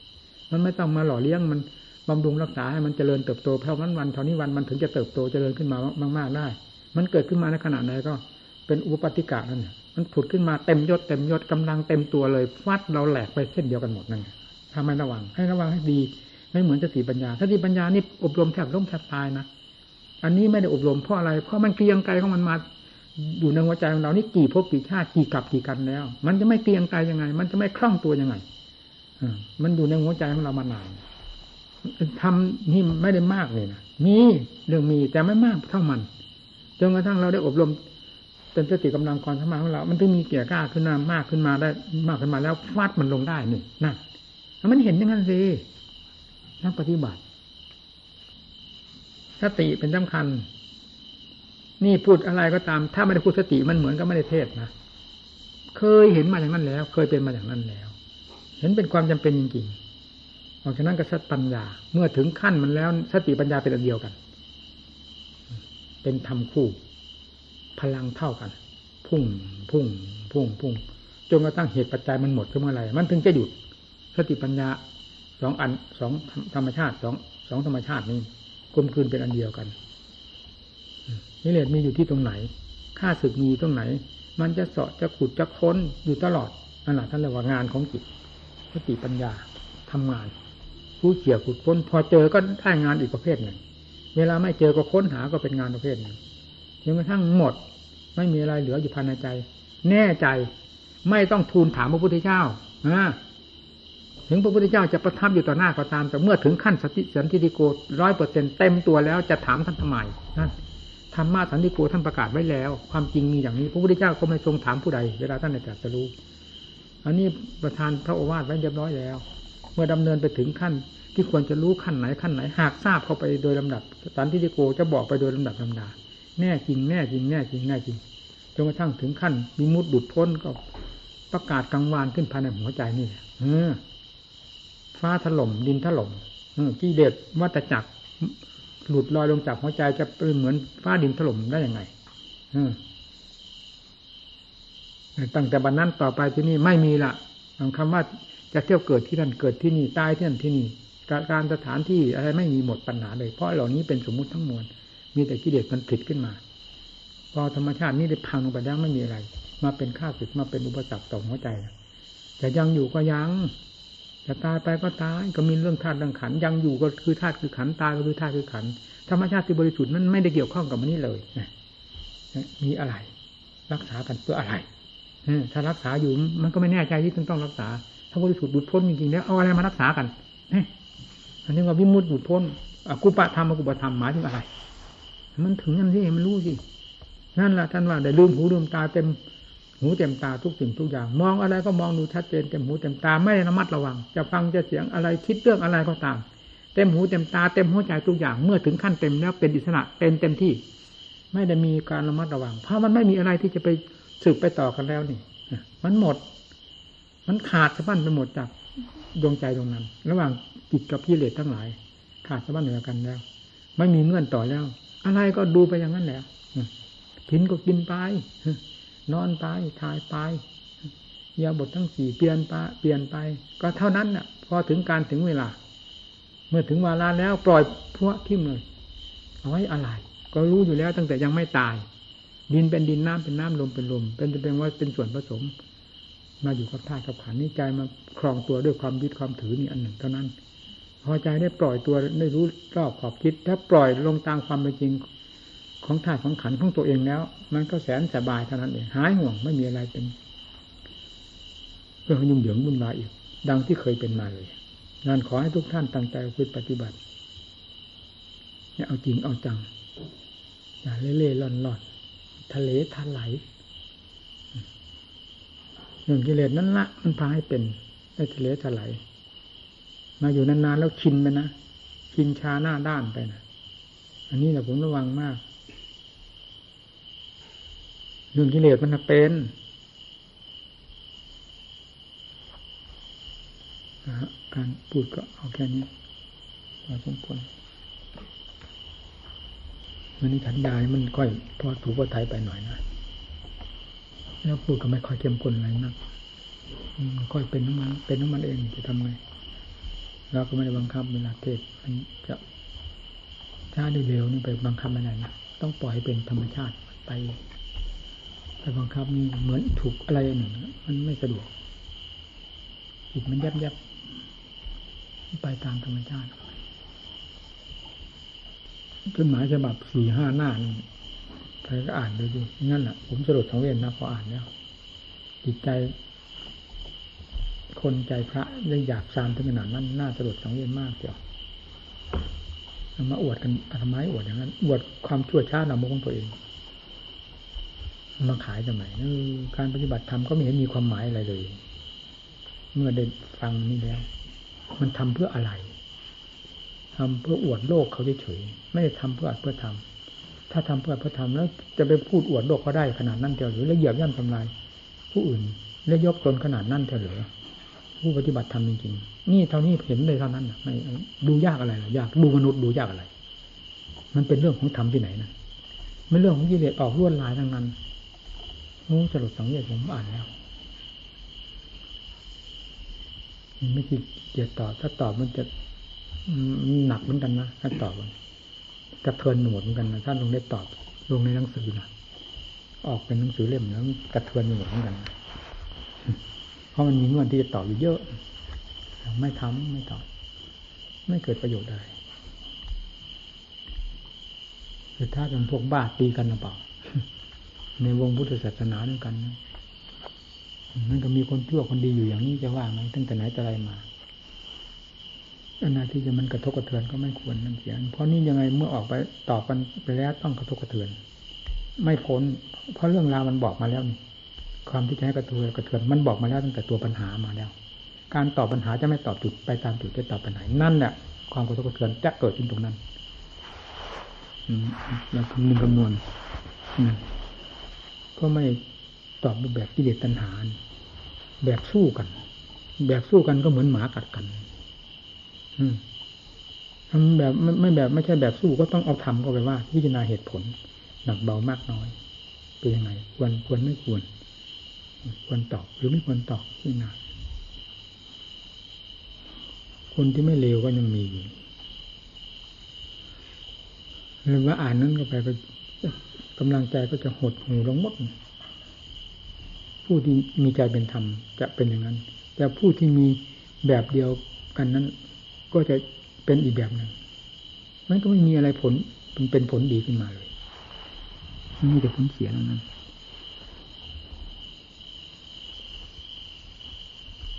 มันไม่ต้องมาหล่อเลี้ยงมันบำรุงรักษาให้มันเจริญเติบโตเท่านั้นวันเท่านี้วันมันถึงจะเติบโตเจริญขึ้นมามาก ๆได้ มันเกิดขึ้นมาในขณะไหนก็เป็นอุปปติกะนั่นเนี่ยมันผุดขึ้นมาเต็มยศเต็มยศกำลังเต็มตัวเลยฟัดเราแหลกไปเส้นเดียวกันหมดนั่นทำไมระวังให้ระวังให้ดี ไม่เหมือนสติปัญญาสติปัญญานี่อบรมแทบล้มแทบตายนะ อันนี้ไม่ได้อบรมเพราะอะไร เพราะมันเกลียงไกลของมันมาอยู่ในหัวใจของเรานี่กี่ภพกี่ชาติกี่กับกี่กันแล้ว มันจะไม่เกลียงไกลยังไง มันจะไม่คล่องตัวยังไงอมันอยู่ในหัวใจของเรามานานทำนี่ไม่ได้มากเลยนะมีเรื่องมีแต่ไม่มากเท่ามันจนกระทั่งเราได้อบรมเป็นสติกำลังความสมาของเรา มันถึงมีเกียร์กล้าขึ้นมามากขึ้นมาได้ มากขึ้นมาแล้วฟาดมันลงได้นี่นั่นมันเห็นอย่างนั้นสินักปฏิบัติ สติเป็นสำคัญ นี่พูดอะไรก็ตาม ถ้าไม่ได้พูดสติมันเหมือนกับไม่ได้เทศนะเคยเห็นมาอย่างนั้นแล้ว เคยเป็นมาอย่างนั้นแล้ว เห็นเป็นความจำเป็นจริงๆออกจากนั้นก็สติปัญญา เมื่อถึงขั้นมันแล้ว สติปัญญาเป็นอันเดียวกัน เป็นธรรมคู่พลังเท่ากัน พุ่งพุ่ง พุ่งพุ่งจนกระทั่งเหตุปัจจัยมันหมดขึ้นเมื่อไรมันถึงจะหยุดสติปัญญาสองอันสองธรรมชาติสองสองธรรมชาตินี้ กลมกลืนเป็นอันเดียวกันนิเลศมีอยู่ที่ตรงไหนค่าศึกมีตรงไหน มันจะเสาะจะขุดจะค้นอยู่ตลอดนั่นแหละท่านเรียกว่างานของจิตสติปัญญาทำงานผู้เกี่ยวขุดค้น พอเจอก็ได้งานอีกประเภทหนึ่ง เวลาไม่เจอก็ค้นหาก็เป็นงานประเภทหนึ่งจนกระทั่งหมด ไม่มีอะไรเหลืออยู่ภายในใจ แน่ใจ ไม่ต้องทูลถามพระพุทธเจ้านะ ถึงพระพุทธเจ้าจะประทับอยู่ต่อหน้าก็ตาม แต่เมื่อถึงขั้นสติสันติโกร้อยเปอร์เซ็นเต็มตัวแล้วจะถามท่านทำไมนั่นธรรมะสันติโกท่านประกาศไว้แล้ว ความจริงมีอย่างนี้ พระพุทธเจ้าก็ไม่ทรงถามผู้ใด เวลาท่านในตรัสรู้อันนี้ประธานพระโอวาทไว้เรียบร้อยแล้ว เมื่อดำเนินไปถึงขั้น ที่ควรจะรู้ขั้นไหนขั้นไหน หากทราบเข้าไปโดยลำดับสันติโกจะบอกไปโดยลำดับลำดาแน่จริงแน่จริงแน่จริงแน่จริงจนกระทั่งถึงขั้นมีมุดดุดพ้นก็ประกาศกลางวานขึ้นภายในหัวใจนี่เออ ฟ้าถล่มดินถล่มที่เด็ดวัตจักรหลุดลอยลงจากหัวใจจะเป็นเหมือนฟ้าดินถล่มได้ยังไงตั้งแต่บันนั้นต่อไปที่นี่ไม่มีละคำว่าจะเที่ยวเกิดที่นั่นเกิดที่นี่ตายที่นั่นที่นี่การสถานที่อะไรไม่มีหมดปัญหาเลย เพราะเหล่านี้เป็นสมมุติทั้งมวลมีแต่กิเลสมันผิดขึ้นมา พอธรรมชาตินี้ได้พังลงไปแล้วไม่มีอะไร มาเป็นข้าศึกมาเป็นอุปสรรคต่อหัวใจจะยังอยู่ก็ยัง จะตายไปก็ตายก็มีเรื่องธาตุเรื่องขันยังอยู่ก็คือธาตุคือขันตายก็คือธาตุคือขันธรรมชาติที่บริสุทธิ์นั้นไม่ได้เกี่ยวข้องกับมันนี้เลยนะมีอะไร รักษากันเพื่ออะไรถ้ารักษาอยู่มันก็ไม่แน่ใจที่ต้องต้องรักษา ถ้าบริสุทธิ์บุดพ้นจริงๆแล้วเอาอะไรมารักษากันอันนี้ว่าวิมุตติบุดพ้นกุปะธรรมกุปะธรรมหมายถึงอะไร มันถึงนั่นที่มันรู้สินั่นแหละท่านว่าได้ลืมหูลืมตาเต็ม หูเต็มตาทุกสิ่งทุกอย่าง มองอะไรก็มองดูชัดเจนเต็มหูเต็มตาไม่ระมัดระวัง จะฟังจะเสียงอะไรคิดเรื่องอะไรก็ตาม เต็มหูเต็มตาเต็มหัวใจทุกอย่าง เมื่อถึงขั้นเต็มแล้วเป็นอิสระเป็นเต็มที่ ไม่ได้มีการระมัดระวัง เพราะมันไม่มีอะไรที่จะไปสืบไปต่อกันแล้วนี่มันหมด มันขาดสะบั้นไปหมดจากดวงใจตรงนั้น ระหว่างจิตกับกิเลสทั้งหลาย ขาดสะบั้นเหนือกันแล้ว ไม่มีเงื่อนต่อแล้ว อะไรก็ดูไปอย่างนั้นแหละกินก็กินไป นอนไปถ่ายไปยาบททั้งสี่เปลี่ยนไปเปลี่ยนไป ก็เท่านั้นน่ะ พอถึงการถึงเวลา เมื่อถึงเวลาแล้วปล่อยพวกทิ้มเลยเอาไว้อะไร ก็รู้อยู่แล้วตั้งแต่ยังไม่ตาย ดินเป็นดินน้ำเป็นน้ำลมเป็นลม เป็นเป็นว่าเป็นส่วนผสม มาอยู่กับธาตุกับขันนี้ใจมาครองตัวด้วยความยึดความถือนี่อันหนึ่งเท่านั้น พอใจได้ปล่อยตัวได้รู้รอบขอบคิด ถ้าปล่อยลงตามความเป็นจริง ของธาตุของขันของตัวเองแล้ว มันก็แสนสบายเท่านั้นเองหายห่วงไม่มีอะไรเป็นเรื่องยุ่งเหยิงวุ่นวายอีก ดังที่เคยเป็นมาเลยงานขอให้ทุกท่านตั้งใจฝึกปฏิบัติเนี่ยเอาจริงเอาจังอย่าเล่เล่ล่อนลอนทะเลทลายเรื่องกิเลสนั้นละมันพาให้เป็นได้ทะเลทลายมาอยู่นานๆแล้วชินไปนะชินชาหน้าด้านไปนะอันนี้แหละผมระวังมาก เรื่องกิเลสมันเป็นการพูดก็เอาแค่นี้พอสมควรวันนี้ฉันยายมันค่อยพอถูกว่าไทยไปหน่อยนะแล้วพูดก็ไม่ค่อยเข้มข้นอะไรนักค่อยเป็นน้ำมัน เป็นน้ำมันเองจะทำไงเราก็ไม่ได้บังคับเวลาเทศมันจะช้าหรือเร็วนี่ไปบังคับไม่ได้นะต้องปล่อยให้เป็นธรรมชาติไป ไปบังคับนี่เหมือนถูกอะไรหนึ่งมันไม่สะดวกจิตมันยับยับไปตามธรรมชาติจดหมายฉบับสี่ห้าหน้าใครก็อ่านดูดูงั้นแหละผมสรุปสังเวียนนะพออ่านแล้วจิตใจ คนใจพระยังอยากซามถึงขนาดนั้นน่าสลดสังเวียนมากเดียวมาอวดกันทำไมอวดอย่างนั้น อวดความชั่วช้าหนามของตัวเอง มาขายทำไมการปฏิบัติธรรมก็ไม่เห็นมีความหมายอะไรเลย เมื่อได้ฟังนี่แล้ว มันทำเพื่ออะไรทำเพื่ออวดโลกเขาเฉยๆไม่ได้ทำเพื่อเพื่อทำถ้าทำเพื่อเพื่อทำแล้วจะไปพูดอวดโลกเขาได้ขนาดนั้นเดียวหรือแล้วเหยียบย่ำทำลายผู้อื่นแล้วยกตนขนาดนั้นเถอะหรือผู้ปฏิบัติธรรมจริงๆนี่เท่านี้เห็นเลยเท่านั้นไม่ดูยากอะไรหรอยากดูมนุษย์ดูยากอะไร มันเป็นเรื่องของธรรมที่ไหนนะไม่เรื่องของกิเลสออกล้วนลายทั้งนั้น โอ้สรุปสังเกตผมอ่านแล้วไม่คิดเกียตอบ ถ้าตอบมันจะหนักเหมือนกันนะถ้าตอบมันกระเทือนหมดเหมือนกันนะถ้าลงได้ตอบ ลงในหนังสือนะออกเป็นหนังสือเล่มแล้วกระเทือนหมดเหมือนกันเพราะมันมีเงื่อนที่จะตอบอยู่เยอะ ไม่ทำไม่ตอบ ไม่เกิดประโยชน์อะไรคือถ้าเป็นพวกบ้าตีกันหรือเปล่า ในวงพุทธศาสนาด้วยกันมันก็มีคนชั่วคนดีอยู่อย่างนี้จะว่าไงตั้งแต่ไหนแต่ไรมาอันนาที่จะมันกระทบกระเทือนก็ไม่ควรนั่นเสียเพราะนี่ยังไงเมื่อออกไปตอบกันไปแล้วต้องกระทบกระเทือน ไม่พ้น เพราะเรื่องราวมันบอกมาแล้วนี่ความที่จะให้กระเทือนกระเทือนมันบอกมาแล้วตั้งแต่ตัวปัญหามาแล้ว การตอบปัญหาจะไม่ตอบจุดไปตามจุดจะตอบปัญหานั่นแหละความกระทบกระเทือนจะเกิดขึ้นตรงนั้นอืมเราคำนึงคำนวณอืม ก็ไม่ตอบแบบกิเลสตัณหา แบบสู้กัน แบบสู้กันก็เหมือนหมากัดกัน อืมทำแบบไม่ไม่แบบไม่ใช่แบบสู้ก็ต้องเอาทำก็ไปว่าพิจารณาเหตุผล หนักเบามากน้อย เป็นยังไงควรควรไม่ควร ควรตอบหรือไม่ควรตอบพิจารณาคนที่ไม่เลวก็ยังมีอยู่หรือว่าอ่านนั้นก็ไปก็ กำลังใจก็จะหดหูลงหมด ผู้ที่มีใจเป็นธรรมจะเป็นอย่างนั้น แต่ผู้ที่มีแบบเดียวกันนั้น ก็จะเป็นอีกแบบหนึ่งมันก็ไม่มีอะไรผลมันเป็นผลดีขึ้นมาเลยมีแต่ผลเสียนั้น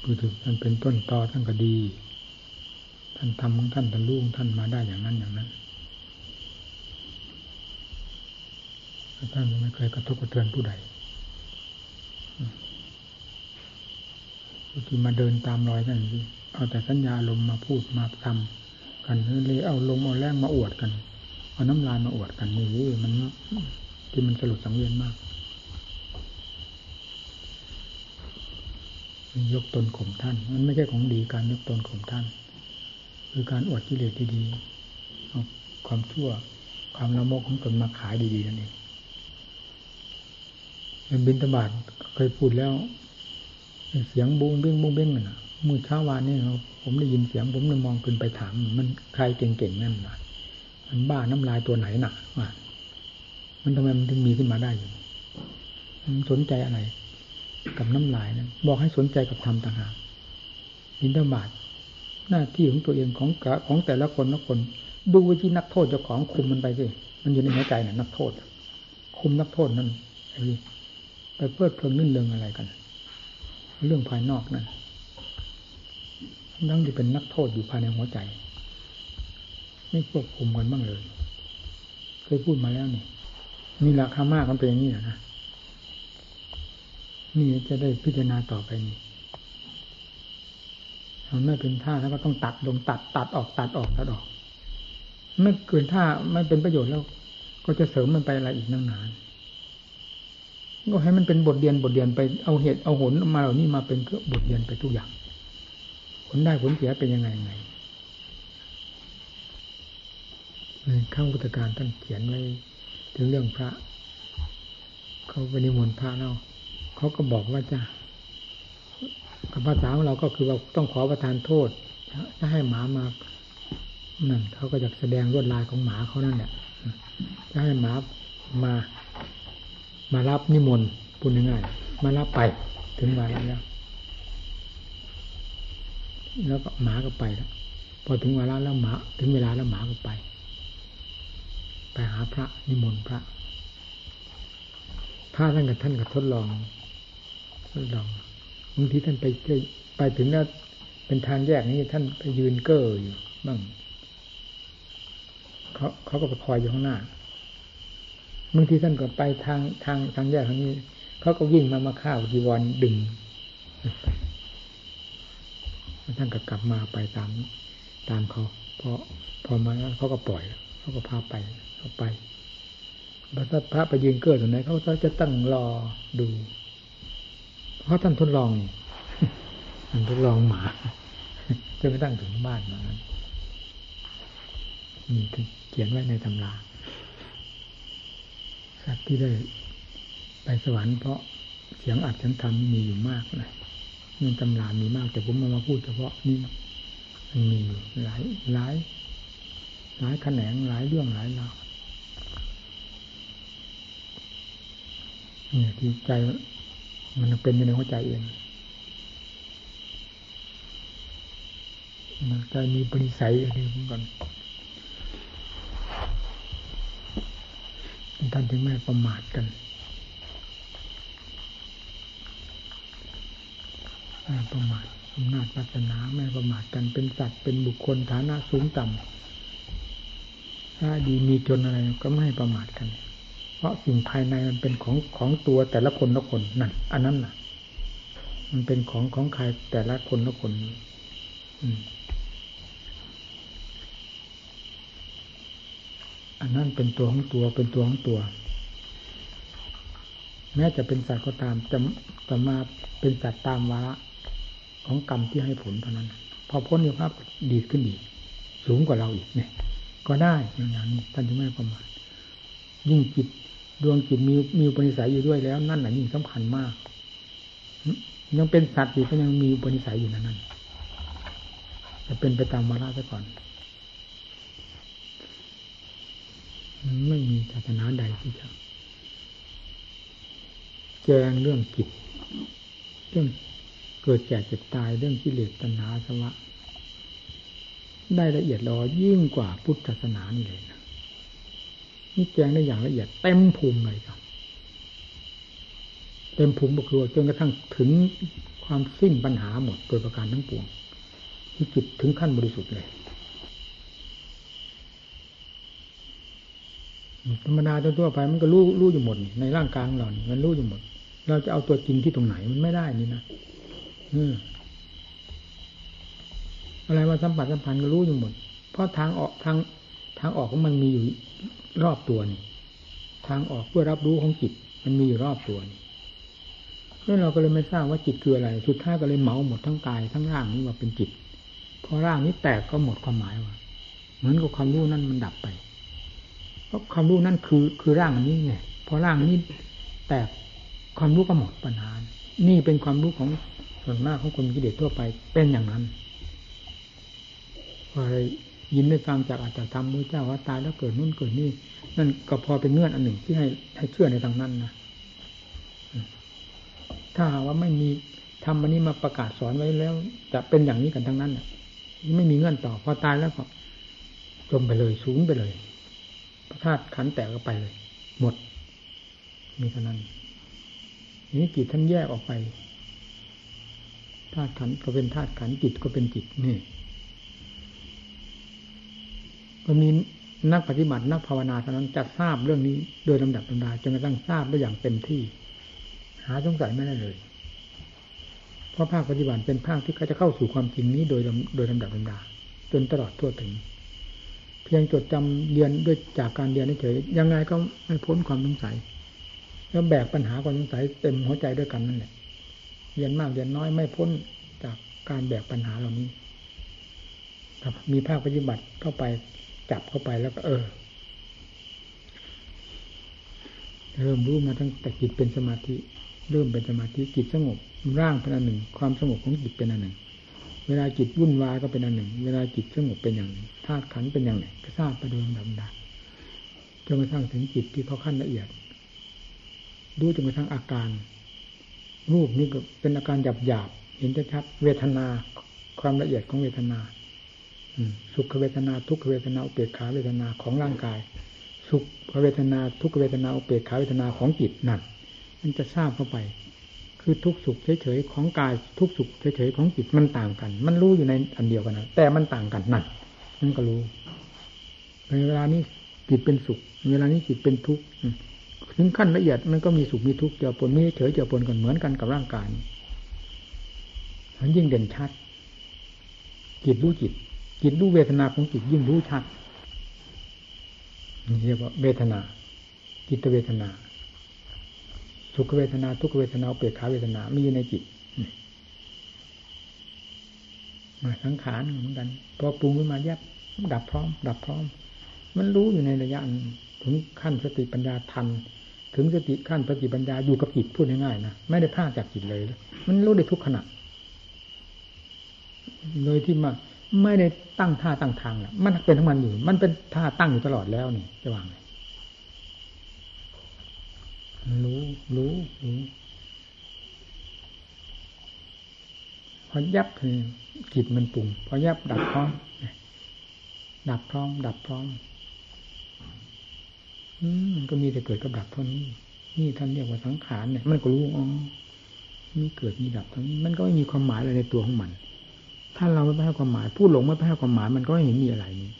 ผู้ถึงท่านเป็นต้นตอท่านก็ดี ท่านทำของท่านท่านรู้ของท่านมาได้อย่างนั้นอย่างนั้น ท่านไม่เคยกระทบกระเทือนผู้ใดผู้ที่มาเดินตามรอยนั่นเอาแต่สัญญาลมมาพูดมาทำกันเลยเอาลมเอาแรงมาอวดกันเอาน้ำลายมาอวดกันนี่มันที่มันสลดสังเวียนมากยกตนข่มท่าน มันไม่ใช่ของดีการยกตนข่มท่าน คือการอวดกิเลสดีๆเอาความชั่วความละโมกของตนมาขายดีๆนั่นเอง บินตบาทเคยพูดแล้ว เสียงบุ้งเบ้งบุ้งเบ้งน่ะเมื่อเช้าวานนี่ผมได้ยินเสียง ผมเลยมองขึ้นไปถาม มันใครเก่งๆนั่นนะมันบ้าน้ำลายตัวไหนหนักว่ามันทำไมมันถึงมีขึ้นมาได้อยู่มันสนใจอะไร กับน้ำลายนะบอกให้สนใจกับธรรมต่างหากบินทบาทหน้าที่ของตัวเองของของแต่ละคนละคน ดูวิธีนักโทษเจ้าของคุมมันไปสิมันอยู่ในหัวใจน่ะนักโทษ คุมนักโทษนั่นไอ้ ไปเพิดเพลินนื่นเริงอะไรกัน เรื่องภายนอกนั่นนั่งที่เป็นนักโทษอยู่ภายในหัวใจ ไม่ควบคุมกันบ้างเลย เคยพูดมาแล้วนี่นี่ราคามากมันเป็นอย่างนี้นะนี่จะได้พิจารณาต่อไปนี่มันไม่เป็นท่าแล้วก็ต้องตัดลงตัด ตัดออกตัดออกตัดออกไม่เกินท่าไม่เป็นประโยชน์แล้ว ก็จะเสริมมันไปอะไรอีกนาน ก็ให้มันเป็นบทเรียนบทเรียนไปเอาเหตุเอาผลมาเหล่านี้มาเป็นเครื่อบทเรียนไปทุกอย่าง ผลได้ผลเสียเป็นยังไงไงในข้างพุทธการท่านเขียนไว้ถึงเรื่องพระ เขาไปนิมนต์พระเนาะเขาก็บอกว่าจะกับภาษาของเราก็คือว่าต้องขอประทานโทษ ถ้าให้หมามานั่นเขาก็จะแสดงลวดลายของหมาเขานั่นแหละจะให้หมามา มารับนิมนต์พูดง่ายๆมารับไปถึงมาแล้ว แล้วก็หมาก็ไปแล้วพอถึงเวลาแล้วหมา ถึงเวลาแล้วหมาก็ไป ไปหาพระนิมนต์พระ พระท่านกับท่านกับทดลองทดลองบางทีท่านไปไปถึงแล้วเป็นทางแยกนี้ท่านไปยืนเก้ออยู่บ้างเขาเขาก็ไปคอยอยู่ข้างหน้า บางทีท่านก็ไปทางทางทางแยกทางนี้เขาก็วิ่งมามาข้าวจีวรดึงท่านก็กลับมาไปตามตามเขาพอพอมาเขาก็ปล่อยเขาก็พาไปเขาไปพระพระไปยืนเกิดตรงไหนเขาจะตั้งรอดู เพราะท่านทดลองท่านทดลองหมาจนกระทั่งถึงบ้านมานั้นนี่เขียนไว้ในตำรา สัตว์ที่ได้ไปสวรรค์เพราะเสียงอัดเสียงทำมีอยู่มากเลยมีตำรามีมาก แต่ผมมามาพูดเฉพาะนี่มันมีหลายหลายหลายแขนงหลายเรื่องหลายราวเนี่ยที่ใจมันเป็นอยู่ในหัวใจเองมันใจมีปริสัยอะไรเหมือนกัน ท่านถึงไม่ประมาทกันไม่ประมาทอำนาจศาสนาไม่ประมาทกันเป็นสัตว์เป็นบุคคลฐานะสูงต่ำถ้าดีมีจนอะไรก็ไม่ประมาทกัน เพราะสิ่งภายในมันเป็นของของตัวแต่ละคนละคนนั่นอันนั้นน่ะ มันเป็นของของใครแต่ละคนละคนอืม อันนั้นเป็นตัวของตัวเป็นตัวของตัว แม้จะเป็นสัตว์ก็ตามจะจะมาเป็นสัตว์ตามวาระของกรรมที่ให้ผลเท่านั้น พอพ้นอยู่ภาพดีขึ้นอีกสูงกว่าเราอีกเนี่ย ก็ได้อย่างนี้ท่านจึงไม่ประมาทยิ่งจิตดวงจิตมีมีปณิสัยอยู่ด้วยแล้ว นั่นแหละยิ่งสำคัญมาก ยังเป็นสัตว์อยู่ก็ยังมีปณิสัยอยู่นั่นนั่นจะเป็นไปตามวาระซะก่อน ไม่มีศาสนาใดที่จะแจงเรื่องจิตเรื่องเกิดแก่เจ็บตายเรื่องกิเลสตัณหาสวะได้ละเอียดรอยิ่งกว่าพุทธศาสนานี่เลยนะนี่แจงได้อย่างละเอียดเต็มภูมิเลยครับเต็มภูมิบุคคลจนกระทั่งถึงความสิ้นปัญหาหมดโดยประการทั้งปวงที่จิตถึงขั้นบริสุทธิ์เลย ธรรมดาทั่วไปมันก็รู้รู้อยู่หมด ในร่างกายของเรานี่มันรู้อยู่หมด เราจะเอาตัวจริงที่ตรงไหนมันไม่ได้นี่นะอืมอะไรมาสัมผัสสัมพันธ์ก็รู้อยู่หมด เพราะทางออกทางทางออกของมันมีอยู่รอบตัวนี่ ทางออกเพื่อรับรู้ของจิต มันมีอยู่รอบตัวนี่แล้วเราก็เลยไม่ทราบว่าจิตคืออะไร สุดท้ายก็เลยเหมาหมดทั้งกายทั้งร่างนี้ว่าเป็นจิต พอร่างนี้แตกก็หมดความหมายว่า เหมือนกับความรู้นั่นมันดับไป ราะความรู้นั่นคือคือร่างนนี้ไงพอร่างนี้แตกความรู้ก็หมดปัญหา นี่เป็นความรู้ของส่วนมากของคนกิเลสทั่วไปเป็นอย่างนั้นอะไรยินได้ฟังจากอาจารย์ธรรมมือเจ้าว่าตายแล้วเกิดนู่นเกิดนี่นั่นก็พอเป็นเงื่อนอันหนึ่งที่ให้ให้เชื่อในทางนั้นนะถ้าหาว่าไม่มีทำอันนี้มาประกาศสอนไว้แล้ว จะเป็นอย่างนี้กันทั้งนั้นไม่มีเงื่อนต่อ พอตายแล้วก็จมไปเลยสูงไปเลย ธาตุขันแตกก็ไปเลย หมด มีเท่านั้นนี้จิตท่านแยกออกไปธาตุขันก็เป็นธาตุขันจิตก็เป็นจิตนี่ก็มีนักปฏิบัตินักภาวนาเท่านั้นจะทราบเรื่องนี้โดยลำดับลำดาจนกระทั่งทราบได้อย่างเต็มที่ หาสงสัยไม่ได้เลย เพราะภาคปฏิบัติเป็นภาคที่เขาจะเข้าสู่ความจริงนี้โดยโดยลำดับลำดา จนตลอดทั่วถึง เพียงจดจำเรียนด้วยจากการเรียนเฉยยังไงก็ไม่พ้นความสงสัย แล้วแบกปัญหาความสงสัยเต็มหัวใจด้วยกันนั่นแหละเรียนมากเรียนน้อยไม่พ้นจากการแบกปัญหาเหล่านี้มีภาคปฏิบัติเข้าไปจับเข้าไปแล้วก็ เออเริ่มรู้มาตั้งแต่จิตเป็นสมาธิ เริ่มเป็นสมาธิจิตสงบร่างเป็นอันหนึ่ง ความสงบของจิตเป็นอันหนึ่ง เวลาจิตวุ่นวายก็เป็นอันหนึ่ง เวลาจิตสงบเป็นอย่างหนึ่งธาตุขันเป็นอย่างหนึ่งก็ทราบไปโดยลำดับจนกระทั่งถึงจิตที่เขาขั้นละเอียด ดูจนกระทั่งอาการ รูปนี่ก็เป็นอาการหยาบหยาบเห็นชัดเวทนาความละเอียดของเวทนาสุขเวทนาทุกขเวทนาอุเบกขาเวทนาของร่างกาย สุขเวทนาทุกขเวทนาอุเบกขาเวทนาของจิตนั่นมันจะทราบเข้าไป คือทุกสุขเฉยๆของกายทุกสุขเฉยๆของจิตมันต่างกัน มันรู้อยู่ในอันเดียวกันนะแต่มันต่างกันนั่นนั่นก็รู้ในเวลานี้จิตเป็นสุข เวลานี้จิตเป็นทุกข์ถึงขั้นละเอียดมันก็มีสุขมีทุกข์เจียวปนมีเฉยเจียวปนกันเหมือนกันกับร่างกายมันยิ่งเด่นชัด จิตรู้จิต จิตรู้เวทนาของจิตยิ่งรู้ชัดนี่เรียกว่าเวทนา จิตเวทนา สุขเวทนาทุกเวทนาเปรียขาเวทนามีอยู่ในจิตมาสังขารเหมือนกัน พอปรุงขึ้นมาแยบดับพร้อม ดับพร้อม มันรู้อยู่ในระยะถึงขั้นสติปัญญาทัน ถึงสติขั้นสติปัญญาอยู่กับจิตพูดง่ายๆนะไม่ได้พลาดจากจิตเลย มันรู้ได้ทุกขณะเลยที่มาไม่ได้ตั้งท่าตั้งทางแหละมันเป็นทั้งมันอยู่ มันเป็นท่าตั้งอยู่ตลอดแล้วนี่จะวางไง รู้รู้รู้พอยับคือจิตมันปุ่งพอยับดับพร้อมดับพร้อม ดับพร้อมอืมก็มีแต่เกิดกับดับเท่านี้ นี่ท่านเรียกว่าสังขารเนี่ย มันก็รู้อ๋อมีเกิดมีดับเท่านี้ มันก็ไม่มีความหมายอะไรในตัวของมัน ถ้าเราไม่ให้ความหมายผู้หลงไม่ให้ความหมายมันก็ไม่เห็นมีอะไรนี่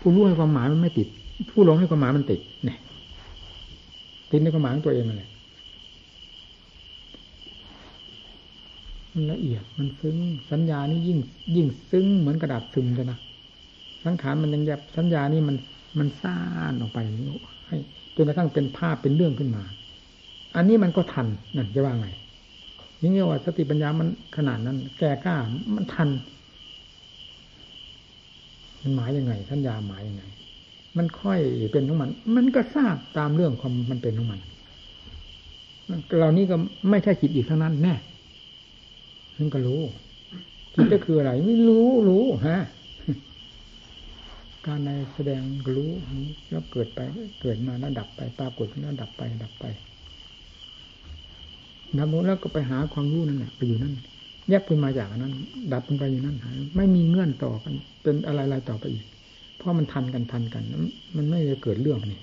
ผู้รู้ให้ความหมายมันไม่ติด ผู้หลงให้ความหมายมันติดเนี่ย ติดในความหมายของตัวเองนั่นแหละมันละเอียดมันซึ้งสัญญานี่ยิ่ง ยิ่งซึ้งเหมือนกระดาษซึมเลยนะสังขารมันยังแยบสัญญานี่มันมันซ่านออกไปให้จนกระทั่งเป็นภาพเป็นเรื่องขึ้นมา อันนี้มันก็ทันนั่นจะว่าไงนี่เรียกว่าสติปัญญามันขนาดนั้น แก่กล้ามันทัน มันหมายยังไงสัญญาหมายยังไง มันค่อยเป็นของมัน มันก็ทราบตามเรื่องความมันเป็นของมันเหล่านี้ก็ไม่ใช่จิตอีกเท่านั้นแน่มันก็รู้จิตก็คืออะไร ไม่รู้รู้ฮะการในแสดงรู้แล้วเกิดไป เกิดมาแล้วดับไปปรากฏแล้วดับไป ดับไปดับแล้วก็ไปหาความรู้นั่นแหละไปอยู่นั่นแยกไปมาจากนั้น ดับไปอยู่นั่นหายไม่มีเงื่อนต่อกัน เป็นอะไรๆต่อไปอีก เพราะมันทันกันทันกัน มันไม่ได้เกิดเรื่องนี่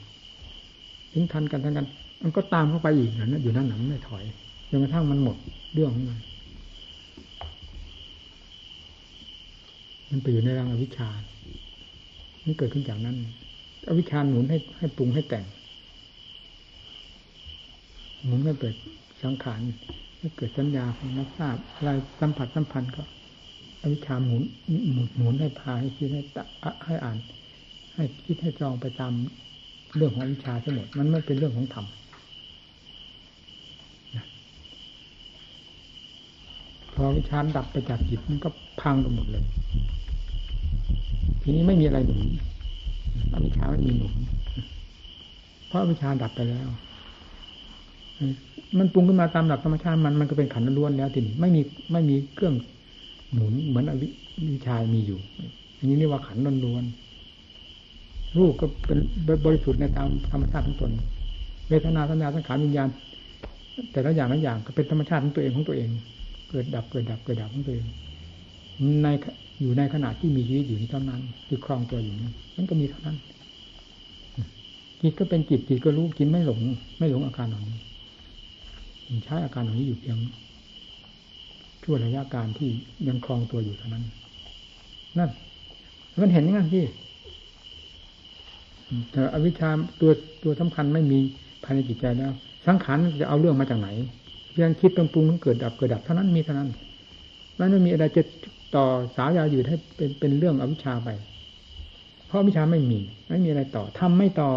ถึงทันกันทันกัน มันก็ตามเข้าไปอีกนะอยู่นั่นหนังไม่ถอยจนกระทั่งมันหมดเรื่องของมันมันไปอยู่ในรังอวิชชามันเกิดขึ้นจากนั้นอวิชชาหนุนให้ให้ปรุงให้แต่งหมุนให้เกิดสังขารให้เกิดสัญญาของนักทราบอะไรสัมผัสสัมพันธ์ก็ วิชาหมุนหมุนหมุนให้พาให้คิดให้ให้อ่าน ให้คิดให้จองไปตามเรื่องของวิชาทั้งหมดมันไม่เป็นเรื่องของธรรมพอวิชาดับไปจากจิตมันก็พังไปหมดเลย ทีนี้ไม่มีอะไรหนุนอวิชาไม่มีหนุนเพราะวิชาดับไปแล้ว มันปรุงขึ้นมาตามหลักธรรมชาติมันมันก็เป็นขันล้วนแล้วทีนี้ไม่มีไม่มีเครื่อง หมุนเหมือนอวิชายมีอยู่ อันนี้เรียกว่าขันล้วนรูปก็เป็นบริสุทธิ์ในตามธรรมชาติทั้งตน เวทนาสัญญาสังขารวิญญาณ แต่ละอย่างละอย่างก็เป็นธรรมชาติของตัวเองของตัวเอง เกิดดับเกิดดับเกิดดับของตัวเองในอยู่ในขณะที่มีชีวิตอยู่นี้เท่านั้นคือครองตัวอยู่นี้มันก็มีเท่านั้นจิตก็เป็นจิตจิตก็รู้จิตไม่หลง ไม่หลงอาการเหล่านี้ใช้อาการเหล่านี้อยู่เพียง ชั่วระยะการที่ยังครองตัวอยู่เท่านั้น นั่น มันเห็นย่างนั้นที่แต่อวิชชาตัวตัวสำคัญไม่มีภายในจิตใจแล้ว สังขารจะเอาเรื่องมาจากไหนเพียงคิดปรุงปรุงเกิดดับเกิดดับเท่านั้นมีเท่านั้นมันไม่มีอะไรจะต่อสาวยาวอยู่ให้เป็นเป็นเรื่องอวิชชาไป เพราะวิชาไม่มี ไม่มีอะไรต่อทำไม่ต่อ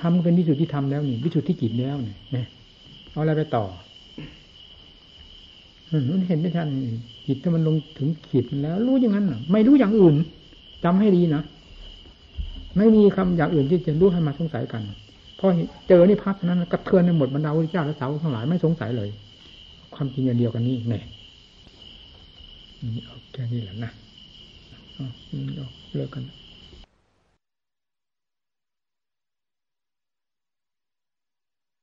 ทำเป็นวิสุทธิธรรมแล้วนี่วิสุทธิจิตแล้วเนี่ยเอาอะไรไปต่อ มันเห็นได้ชัดจิตถ้ามันลงถึงขีดแล้ว รู้อย่างนั้นไม่รู้อย่างอื่นจำให้ดีนะไม่มีคำอย่างอื่นที่จะรู้ให้มาสงสัยกันพอเจอนี่พักนั้นกระเทือนในหมดบรรดาวิจาและสาวทั้งหลายไม่สงสัยเลย ความจริงอย่างเดียวกันนี่แน่นี่เอาแค่นี้แหละนะเลิกกัน